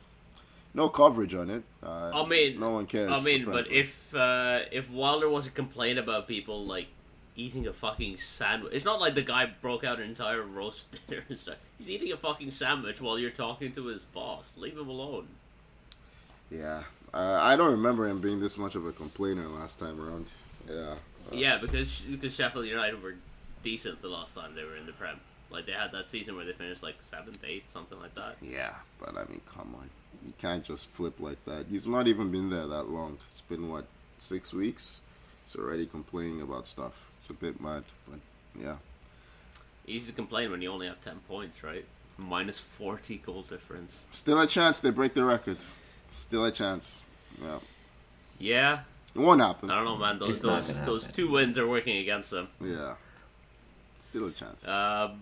no coverage on it. Uh, I mean, no one cares. I mean, but if uh, if Wilder wasn't complaining about people like eating a fucking sandwich, it's not like the guy broke out an entire roast dinner and stuff. He's eating a fucking sandwich while you're talking to his boss. Leave him alone. yeah, uh, I don't remember him being this much of a complainer last time around. Yeah, Yeah, because because Sheffield United were decent the last time they were in the Prem. Like they had that season where they finished like seventh, eighth, something like that. yeah, but I mean, come on, you can't just flip like that. He's not even been there that long. It's been what six weeks. He's already complaining about stuff. It's a bit mad, but yeah. Easy to complain when you only have ten points, right? Minus forty goal difference. Still a chance they break the record. Still a chance. Yeah. Yeah, It won't happen. I don't know, man. Those It's those those happen. two wins are working against them. Yeah. Still a chance. Um,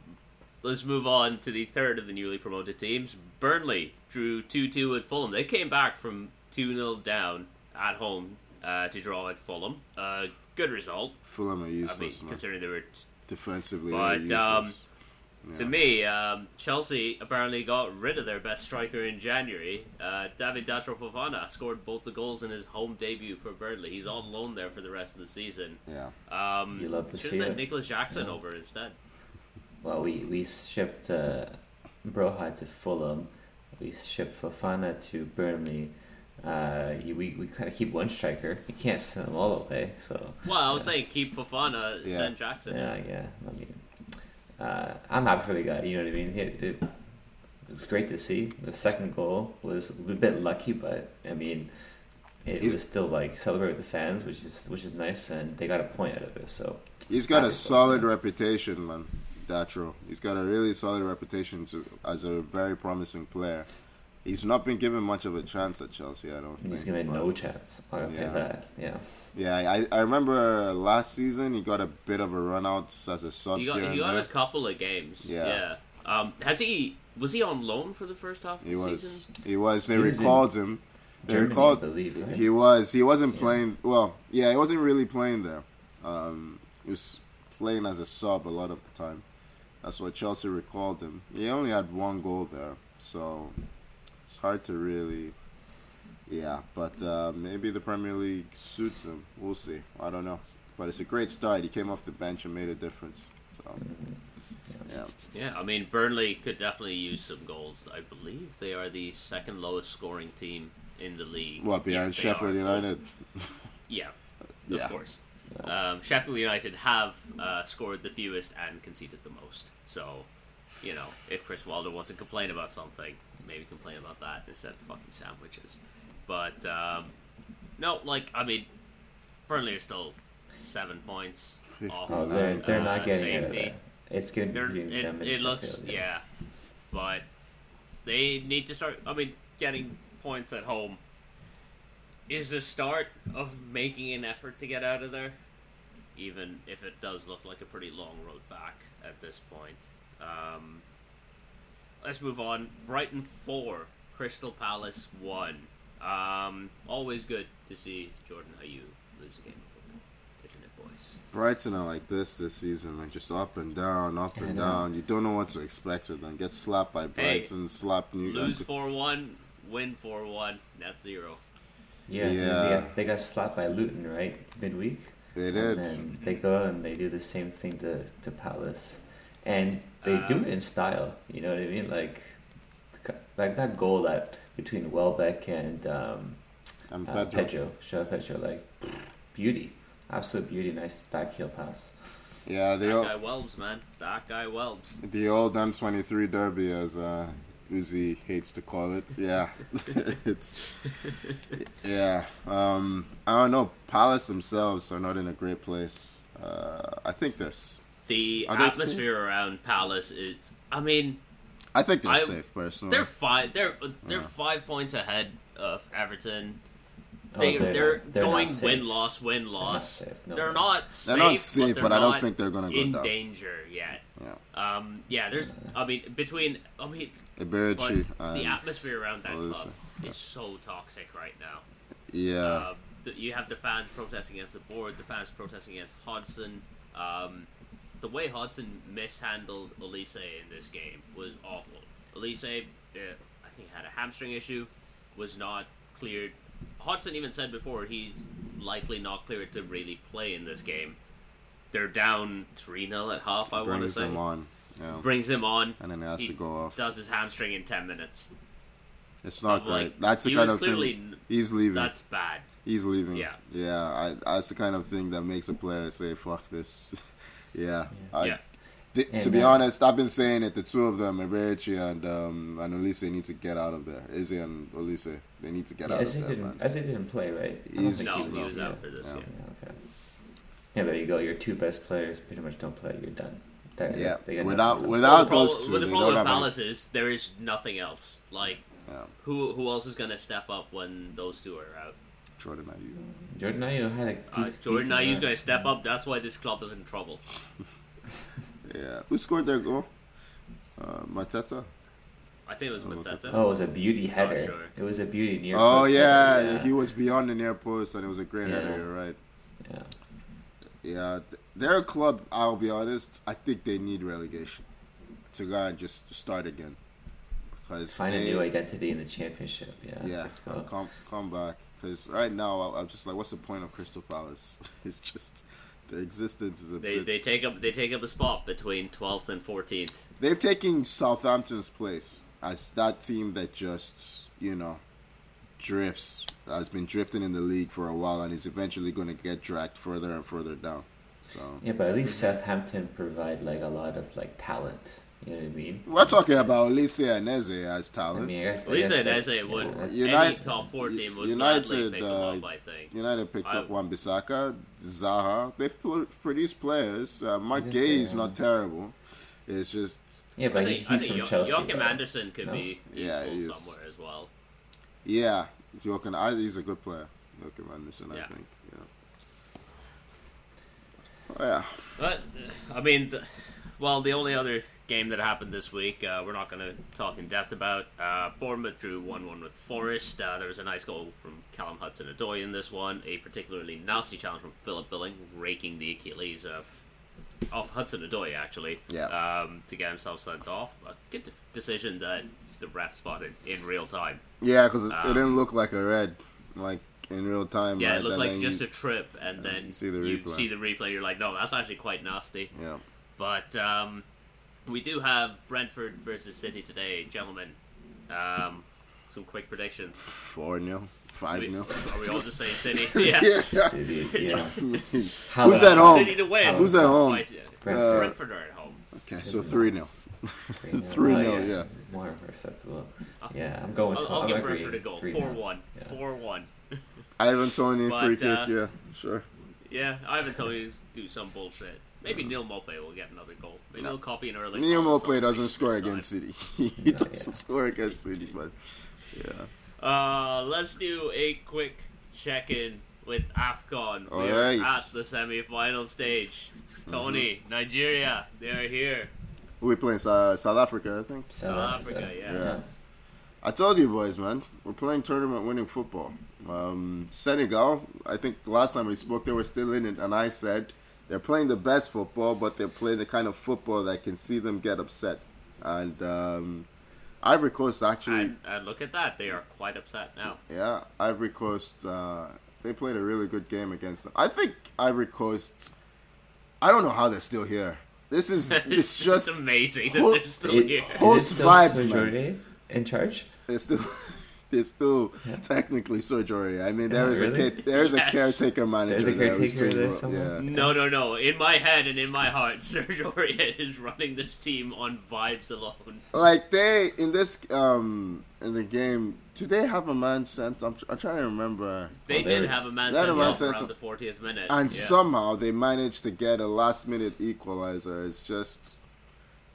let's move on to the third of the newly promoted teams. Burnley drew 2 2 with Fulham. They came back from 2 0 down at home uh, to draw with Fulham. Uh, good result, Fulham are useless, I mean, considering they were. Defensively, But, they're um, useless. To me, um, Chelsea apparently got rid of their best striker in January. Uh, David Datro Fofana scored both the goals in his home debut for Burnley. He's on loan there for the rest of the season. yeah. Um, You love to should see have sent. Nicolas Jackson Yeah. over instead. Well, we we shipped uh, Broja to Fulham. We shipped Fofana to Burnley. Uh, you- we we kind of keep one striker. You can't send them all away. So Well, I was Yeah. saying keep Fofana, Yeah. send Jackson. yeah, yeah. I mean, uh, I'm happy for the guy. You know what I mean? It, it, it was great to see. The second goal was a bit lucky, but I mean, it He's- was still like celebrate with the fans, which is which is nice, and they got a point out of it. So He's got a solid him. reputation, man. Datro. He's got a really solid reputation to, as a very promising player. He's not been given much of a chance at Chelsea, I don't think. he's given no chance. I'll Yeah. that. Yeah. Yeah, I, I remember last season he got a bit of a run out as a sub He got here he and got there. a couple of games. Yeah. Yeah. Um, has he was he on loan for the first half of He the was. season? He was. They He was in recalled him. They Germany, recalled. I believe, right? He was. He wasn't Yeah. playing. Well, yeah, he wasn't really playing there. Um, he was playing as a sub a lot of the time. That's why Chelsea recalled him. He only had one goal there, so it's hard to really. Yeah, but uh, maybe the Premier League suits him. We'll see. I don't know, but it's a great start. He came off the bench and made a difference. So, yeah. Yeah, I mean Burnley could definitely use some goals. I believe they are the second lowest scoring team in the league. What behind Yeah, Sheffield. United? Yeah, Yeah. of course. Um, Sheffield United have uh, scored the fewest and conceded the most. So, you know, if Chris Wilder wants to complain about something, maybe complain about that instead of fucking sandwiches. But um, no, like I mean, Burnley are still seven points off. Oh, they're, no, they're uh, not getting out of safety. there. It's going to They're, be it, them it looks Sheffield, yeah, but they need to start. I mean, getting points at home is the start of making an effort to get out of there, even if it does look like a pretty long road back at this point. Um, let's move on. Brighton four, Crystal Palace one. Um, always good to see Jordan Ayew lose a game of football. isn't it, boys? Brighton are like this this season, like just up and down, up and down. You don't know what to expect with them. Get slapped by Brighton, slap New. Lose four one, win four one, net zero. Yeah, Yeah. They, got, they got slapped by Luton, right? Midweek? They And did. then they go and they do the same thing to, to Palace. And they do Um, it in style, you know what I mean? Like, like that goal that between Welbeck and um, And uh, Pedro. Pedro, Joao Pedro, like beauty, absolute beauty, nice back heel pass. Yeah, the That old, guy Welbs, man. That guy Welbs. the old M23 derby, as uh, Uzi hates to call it. Yeah, it's yeah. Um, I don't know. Palace themselves are not in a great place. Uh, I think they're. The Are they atmosphere around Palace is. I mean, I think they're I- safe personally. they're five. They're they're Yeah. five points ahead of Everton. Oh, They, they're- they're, they're going win loss win loss. safe, no. They're not safe. They're not safe, but, but, they're I don't not think they're gonna go in down. danger yet. Yeah, Um, yeah, there's. I mean, between. I mean, but the atmosphere around that club it? is so toxic right now. yeah. Um, the, you have the fans protesting against the board, the fans protesting against Hodgson. Um, the way Hodgson mishandled Elise in this game was awful. Elise, uh, I think, had a hamstring issue, was not cleared. Hodgson even said before he's likely not cleared to really play in this game. They're down 3 0 at half, I want to say. them on. Yeah, Brings him on. and then it has he to go off. Does his hamstring in 10 minutes. It's not I'm like, great. That's the he kind was of clearly- thing. He's leaving. That's bad. He's leaving. Yeah. Yeah. I, that's the kind of thing that makes a player say, "Fuck this." yeah. I, Yeah. th- And, to be uh, honest, I've been saying it. The two of them, Eberechi and um, and Olise, need to get out of there. Eze and Olise, they need to get Yeah, out Eze of there, didn't, man. Eze didn't play, right? I don't He's- think No, he was out for this yeah. game. Yeah, okay. Yeah, there you go. Your two best players pretty much don't play. You're done. They're- Yeah. they Without without Well, those two, well, the problem don't with have any- is there is nothing else. Like Yeah. who who else is going to step up when those two are out? Jordan Ayew. Jordan Ayew had a Uh, Jordan decent Ayew's going to step up. That's why this club is in trouble. Yeah. Who scored their goal? Uh, Mateta. I think it was Oh, Mateta. Oh, it was a beauty header. sure. It was a beauty near. Oh post yeah, header, he was beyond the near post, and it was a great Yeah. header. You're right. Yeah. Yeah, th- club. I'll be honest. I think they need relegation to go and just start again. Because Find they, a new identity in the championship. Yeah. yeah, Let's go. come come back. Because right now I- I'm just like, what's the point of Crystal Palace? it's just their existence is a They bit. they take up they take up a spot between twelfth and fourteenth. They've taken Southampton's place as that team that just you know drifts has been drifting in the league for a while and is eventually going to get dragged further and further down. So. Yeah, but at least Southampton provide like a lot of like talent. You know what I mean? We're talking about Lise and Eze as talent. mean, I guess, I Lisa and that's- Eze yeah, would any United- top four team would United, gladly pick them uh, up. I think. United picked I- up Wan Bissaka, Zaha. They've pl- produced players. Uh, Marc Guéhi is not terrible. It's just Yeah, but I he, think, I he's think from Jo- Chelsea. Joachim though. Andersen could No? be Yeah, he useful somewhere as well. yeah, Joachim. I, he's a good player. Joachim Andersen, Yeah. I think. Yeah. Oh, yeah. But uh, I mean, the, well, the only other game that happened this week, uh, we're not going to talk in depth about. Uh, Bournemouth drew one-one with Forest. Uh, there was a nice goal from Callum Hudson-Odoi in this one. A particularly nasty challenge from Philip Billing, raking the Achilles of of Hudson-Odoi actually. Yeah. Um, to get himself sent off. A good de- decision that the ref spotted in real time. Yeah, because Um, it didn't look like a red, like in real time. Yeah, right? it looked And like just you- a trip, and then you see the you replay. see the replay. You're like, no, that's actually quite nasty. Yeah. But um, we do have Brentford versus City today, gentlemen. Um, some quick predictions. 4 0, 5 We- 0. Are we all just saying City? yeah. yeah. City, yeah. Who's at home? City to win. Who's at home? Twice, yeah. Brentford. Brentford are at home. Okay, so 3 0. Three nil. 0, yeah. More acceptable. Yeah, I'm going. I'll, to, I'll I'm give agreeing. Brentford a goal. Three 4 1. Yeah. 4 1. Ivan Toney, But, free kick, uh, yeah, sure. Yeah, Ivan Toney's do some bullshit. Maybe Neal Maupay will get another goal. Maybe No. he'll copy an early. Neal goal Maupay doesn't score against City. he No, doesn't yeah. score against City, but yeah. Uh, let's do a quick check-in with Afcon. We are at the semi-final stage. Tony, Mm-hmm. Nigeria, they're here. We're playing? Uh, South Africa, I think. South Africa, yeah. Yeah. I told you boys, man, we're playing tournament winning football. Um, Senegal, I think last time we spoke, they were still in it, and I said they're playing the best football, but they're playing the kind of football that can see them get upset. And um, Ivory Coast actually, And, and look at that, they are quite upset now. yeah, Ivory Coast, uh, they played a really good game against them. I think Ivory Coast, I don't know how they're still here. This is It's, it's just it's amazing that whole- they're still It- here. Host is it still vibes, man. In charge? they're still they're still Yeah. technically Sojourner. I mean, Yeah, there is really? a ca- there is a caretaker manager There's a caretaker doing there somewhere? Yeah. No, no, no. In my head and in my heart, Sergio Aurier is running this team on vibes alone. Like they in this um in the game, did they have a man sent? I'm, I'm trying to remember. They Oh, did have a man They sent off sent around the 40th minute. And yeah. somehow they managed to get a last minute equalizer. It's just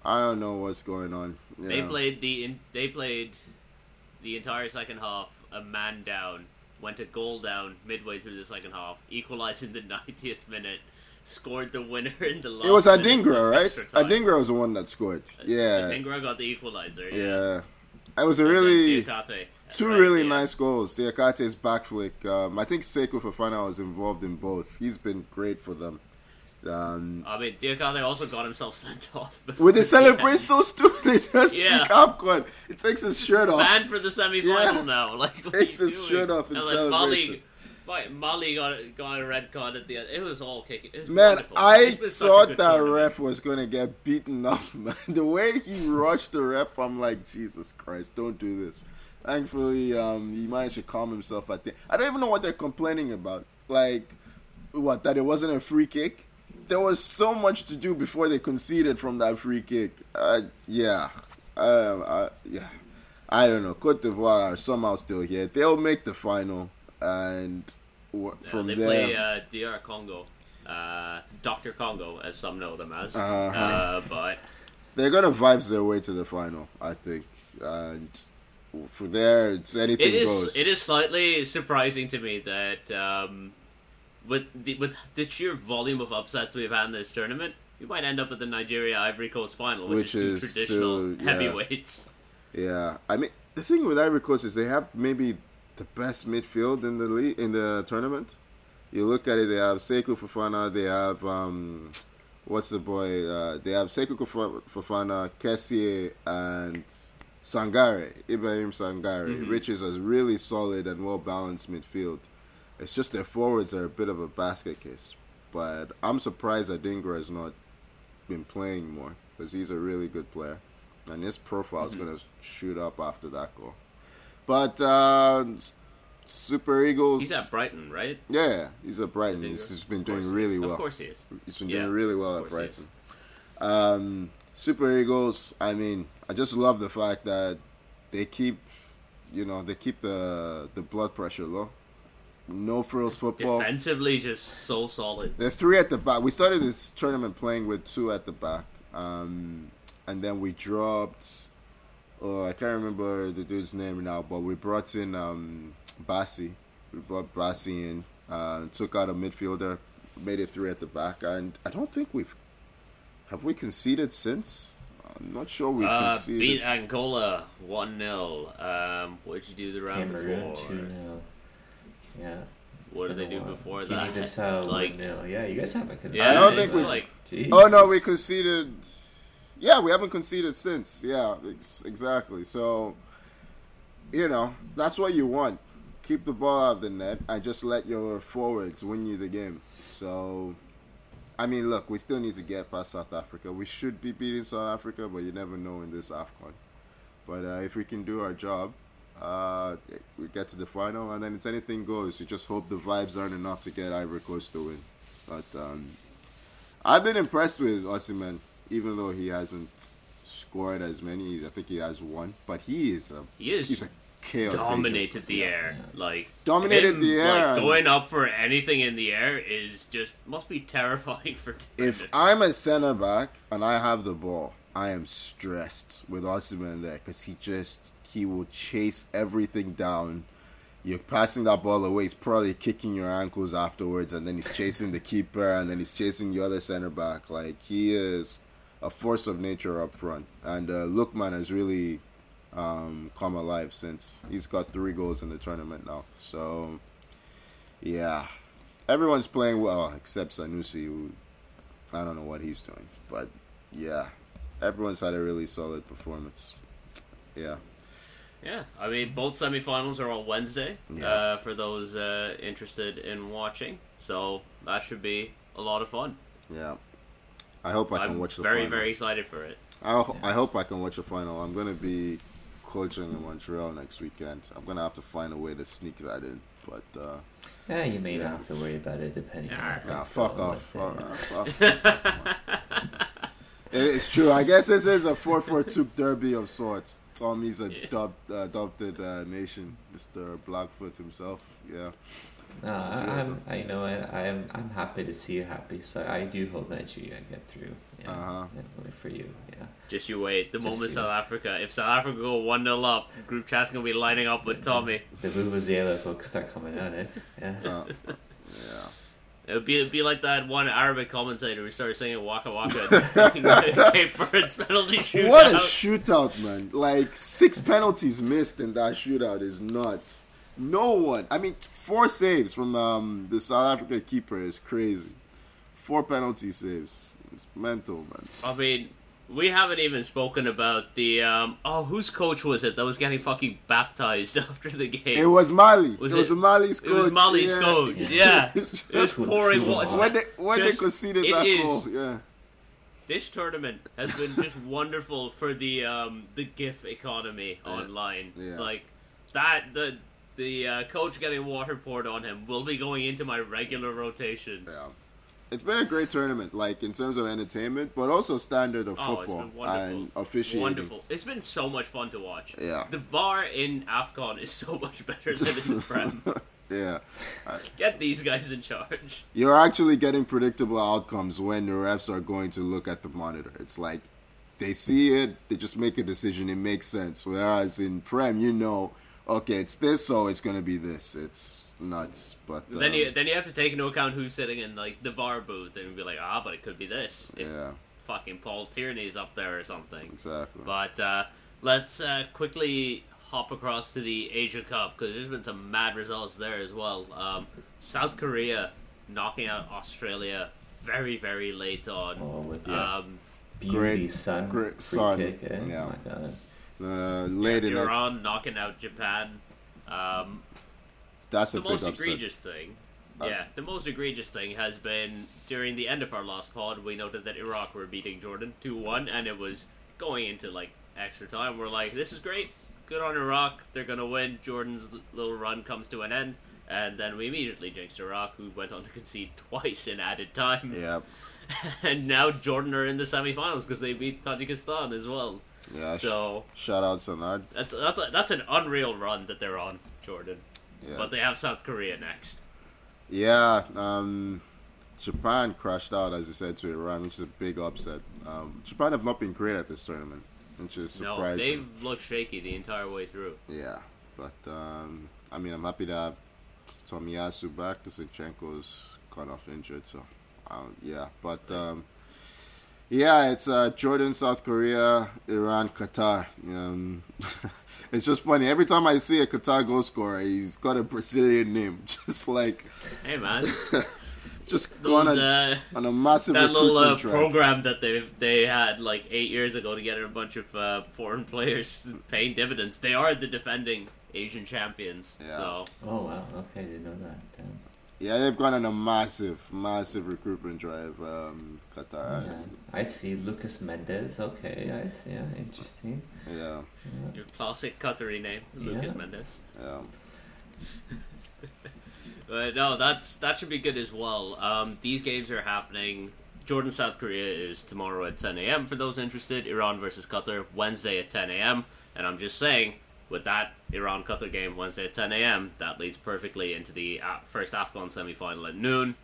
I don't know what's going on. you They know. played the in, they played the entire second half a man down, went a goal down midway through the second half, equalized in the 90th minute, scored the winner in the last It was Adingra, right? Adingra was the one that scored. Yeah, Adingra got the equalizer. Yeah. yeah. It was a really Two right, really yeah. nice goals. Diakité's back flick. Um, I think Seko Fofana was involved in both. He's been great for them. Um, I mean, Diakité also got himself sent off. before with the the celebration end. so stupid, they just Yeah. pick up one. He takes his shirt off. banned for the semi-final Yeah. now. Like Takes his doing? shirt off in and Molly, celebration. fight, Molly got got a red card at the end. It was all kicking. It was Man, wonderful. I It's been such a thought that ref was gonna get beaten up, man. The way he rushed the ref, I'm like, Jesus Christ, don't do this. Thankfully, um, he managed to calm himself at the. I don't even know what they're complaining about. Like, what that it wasn't a free kick. There was so much to do before they conceded from that free kick. Uh, yeah, um, I, yeah. I don't know. Cote d'Ivoire are somehow still here. They'll make the final, and w- Yeah, from they there. play uh, DR Congo, uh, Doctor Congo, as some know them as. Uh-huh. Uh, but they're gonna vibes their way to the final, I think. And for there, it's anything it is goes. it is slightly surprising to me that um, with the with the sheer volume of upsets we've had in this tournament, we might end up at the Nigeria Ivory Coast final, which, Which is two is traditional still- yeah. heavyweights. Yeah, I mean the thing with Ivory Coast is they have maybe the best midfield in the league in the tournament. You look at it, they have Seko Fofana, they have um, what's the boy? Uh, they have Seko Fofa- Fofana, Kessie, and Sangare, Ibrahim Sangare, Mhm. which is a really solid and well balanced midfield. It's just their forwards are a bit of a basket case, but I'm surprised Adingra has not been playing more because he's a really good player, and his profile is going to shoot up after that goal. But uh, Super Eagles, He's at Brighton, right? yeah, he's at Brighton. He's, he's been doing course he really well. Of course he is. He's been Yeah, doing really well at Brighton. Um, Super Eagles. I mean, I just love the fact that they keep, you know, they keep the the blood pressure low. No frills football. Defensively, just so solid. They're three at the back. We started this tournament playing with two at the back, um, and then we dropped. Oh, I can't remember the dude's name now, but we brought in um, Bassey. We brought Bassey in, uh, took out a midfielder, made it three at the back, and I don't think we've have we conceded since. I'm not sure we've Uh, conceded. beat Angola 1 0. Um, what did you do the round Cameroon before? 2 0. Yeah. What did It's they do a while. before Guinea that? Bissau Like- 1 0. Yeah, you guys haven't conceded. Yeah, I don't think we- like Jeez. Oh no, we conceded. Yeah, we haven't conceded since. Yeah, ex- exactly. So, you know, that's what you want. Keep the ball out of the net and just let your forwards win you the game. So, I mean, look, we still need to get past South Africa. We should be beating South Africa, but you never know in this AFCON. But uh, if we can do our job, uh, we get to the final, and then it's anything goes. You just hope the vibes aren't enough to get Ivory Coast to win. But um, I've been impressed with Osimhen, even though he hasn't scored as many. I think he has one, but he is a he is he's a chaos agent. dominated the air. Like Dominated him, the air Like, going up for anything in the air is just must be terrifying for. If. I'm a center back and I have the ball, I am stressed with Osimhen there because he just he will chase everything down. You're passing that ball away. He's probably kicking your ankles afterwards, and then he's chasing the keeper, and then he's chasing the other center back. Like he is a force of nature up front, and uh, Lookman has really um, come alive since he's got three goals in the tournament now. So, yeah, everyone's playing well except Sanusi, who I don't know what he's doing, but yeah, everyone's had a really solid performance. Yeah. Yeah, I mean, both semifinals are on Wednesday Yeah. uh, for those uh, interested in watching. So that should be a lot of fun. Yeah. I hope I can I'm watch the very, final. very excited for it. I, ho- I hope I can watch the final. I'm going to be coaching in Montreal next weekend. I'm going to have to find a way to sneak that in. But, uh, Yeah, you may Yeah. not have to worry about it depending on Nah, how nah, things fuck off. Fuck, fuck, fuck. It's true. I guess this is a 4 4 2 derby of sorts. Tommy's a Yeah. adopted uh, nation, Mr. Blackfoot himself. Yeah. No, I, Yes. I'm, I, know, I, I'm, I'm happy to see you happy. So I do hope Nigeria get through. Yeah, Uh-huh. definitely for you. Yeah. Just you wait. The Just moment you. South Africa, if South Africa go 1 0 up, group chat's going to be lining up with Tommy. The vuvuzelas will start coming out. Eh? Yeah. Uh, yeah. It would be, it'd be like that one Arabic commentator who started singing Waka Waka Cape Verde's penalty shootout. What a shootout, man! Like six penalties missed in that shootout is nuts. No one. I mean, four saves from um, the South Africa keeper is crazy. Four penalty saves. It's mental, man. I mean, we haven't even spoken about the um. Oh, whose coach was it that was getting fucking baptized after the game? It was Mali. Was it was it- a Mali's coach. It was Mali's yeah. coach. Yeah, It's it was pouring water. when they when Just- they conceded it that is- goal, yeah. This tournament has been just wonderful for the um the GIF economy online. Yeah. Like that the the uh, coach getting water poured on him will be going into my regular rotation. Yeah. It's been a great tournament, like in terms of entertainment, but also standard of Oh, it's football been and officiating. Wonderful. It's been so much fun to watch. Yeah. The VAR in AFCON is so much better than in Prem. Yeah. Uh, Get these guys in charge. You're actually getting predictable outcomes when the refs are going to look at the monitor. It's like they see it, they just make a decision, it makes sense. Whereas in Prem, you know, okay, it's this, so it's going to be this. It's nuts. But um, Then you then you have to take into account who's sitting in like the VAR booth and be like, ah, but it could be this. If yeah, fucking Paul Tierney's up there or something. exactly. But uh, let's uh, quickly hop across to the Asia Cup because there's been some mad results there as well. Um, South Korea knocking out Australia very very late on. Oh, with Yeah. Um, beauty Great- Son, great free Son, kick. Eh? yeah. Oh my god. Uh, late in that, Iran knocking out Japan. Um, that's a the most upset. egregious thing. Uh, Yeah, the most egregious thing has been during the end of our last pod. We noted that Iraq were beating Jordan two one, and it was going into like extra time. We're like, this is great, good on Iraq. They're gonna win. Jordan's little run comes to an end, and then we immediately jinxed Iraq, who went on to concede twice in added time. Yeah, and now Jordan are in the semifinals because they beat Tajikistan as well. yeah. sh- So shout out Sanad. that's that's a, that's an unreal run that they're on, Jordan. Yeah. But they have South Korea next. Yeah, um, Japan crashed out, as you said, to Iran, which is a big upset. Um, Japan have not been great at this tournament, which is surprising. No, they've looked shaky the entire way through. Yeah, but um, I mean, I'm happy to have Tomiyasu back. Because Zinchenko's kind of injured, so um, yeah. But um, yeah, it's uh, Jordan, South Korea, Iran, Qatar. Um, it's just funny. Every time I see a Qatar goal scorer, he's got a Brazilian name, just like Hey man, just going those, on, uh, on a massive that little uh, program that they they had like eight years ago to get a bunch of uh, foreign players paying dividends. They are the defending Asian champions. Yeah. So Oh wow. Okay, didn't know that. Damn. Yeah, they've gone on a massive, massive recruitment drive. Um, Qatar. Yeah. I see Lucas Mendes. Okay, I see. Yeah, interesting. Yeah, Yeah. your classic Qatari name, Lucas Yeah. Mendes. yeah. But no, that's that should be good as well. Um, these games are happening. Jordan South Korea is tomorrow at 10 a.m. for those interested. Iran versus Qatar Wednesday at 10 a.m. And I'm just saying, with that Iran Qatar game Wednesday at 10 a.m., that leads perfectly into the uh, first AFCON semi final at noon.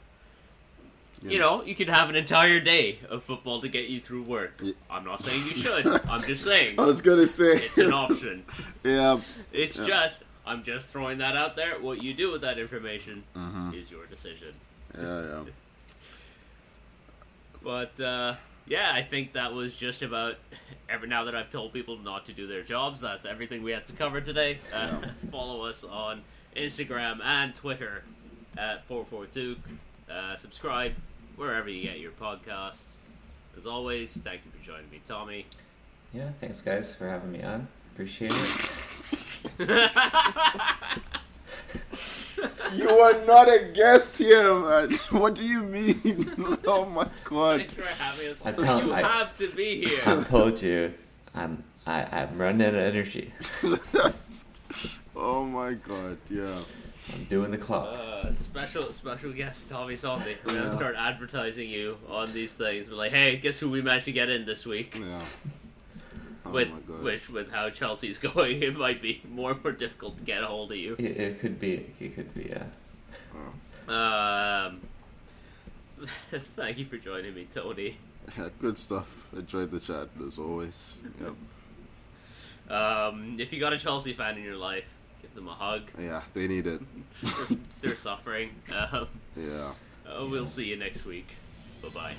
You know, you could have an entire day of football to get you through work. Yeah. I'm not saying you should. I'm just saying I was gonna say it's an option. yeah, It's Yeah. just I'm just throwing that out there. What you do with that information Mhm. is your decision. yeah, yeah. But uh, yeah, I think that was just about every. Now that I've told people not to do their jobs, that's everything we had to cover today. Uh, follow us on Instagram and Twitter at 442. Uh, subscribe wherever you get your podcasts. As always, thank you for joining me, Tommy. Yeah, thanks guys for having me on. Appreciate it. You are not a guest here, man. What do you mean? oh my god. Thanks for having us. I tell- you I- have to be here. I told you, I'm I, I'm running out of energy. oh my god, yeah. I'm doing the clock. Uh, special special guest Tommy Sunday. We're gonna start advertising you on these things. We're like, hey, guess who we managed to get in this week? Yeah. Oh with my which with how Chelsea's going, it might be more and more difficult to get a hold of you. It, it could be. It could be. Yeah. Um, thank you for joining me, Tony. Yeah, good stuff. Enjoyed the chat as always. Yep. Um, if you got a Chelsea fan in your life, give them a hug. Yeah, they need it. They're, they're suffering. Um, Yeah. uh, we'll see you next week. Bye bye.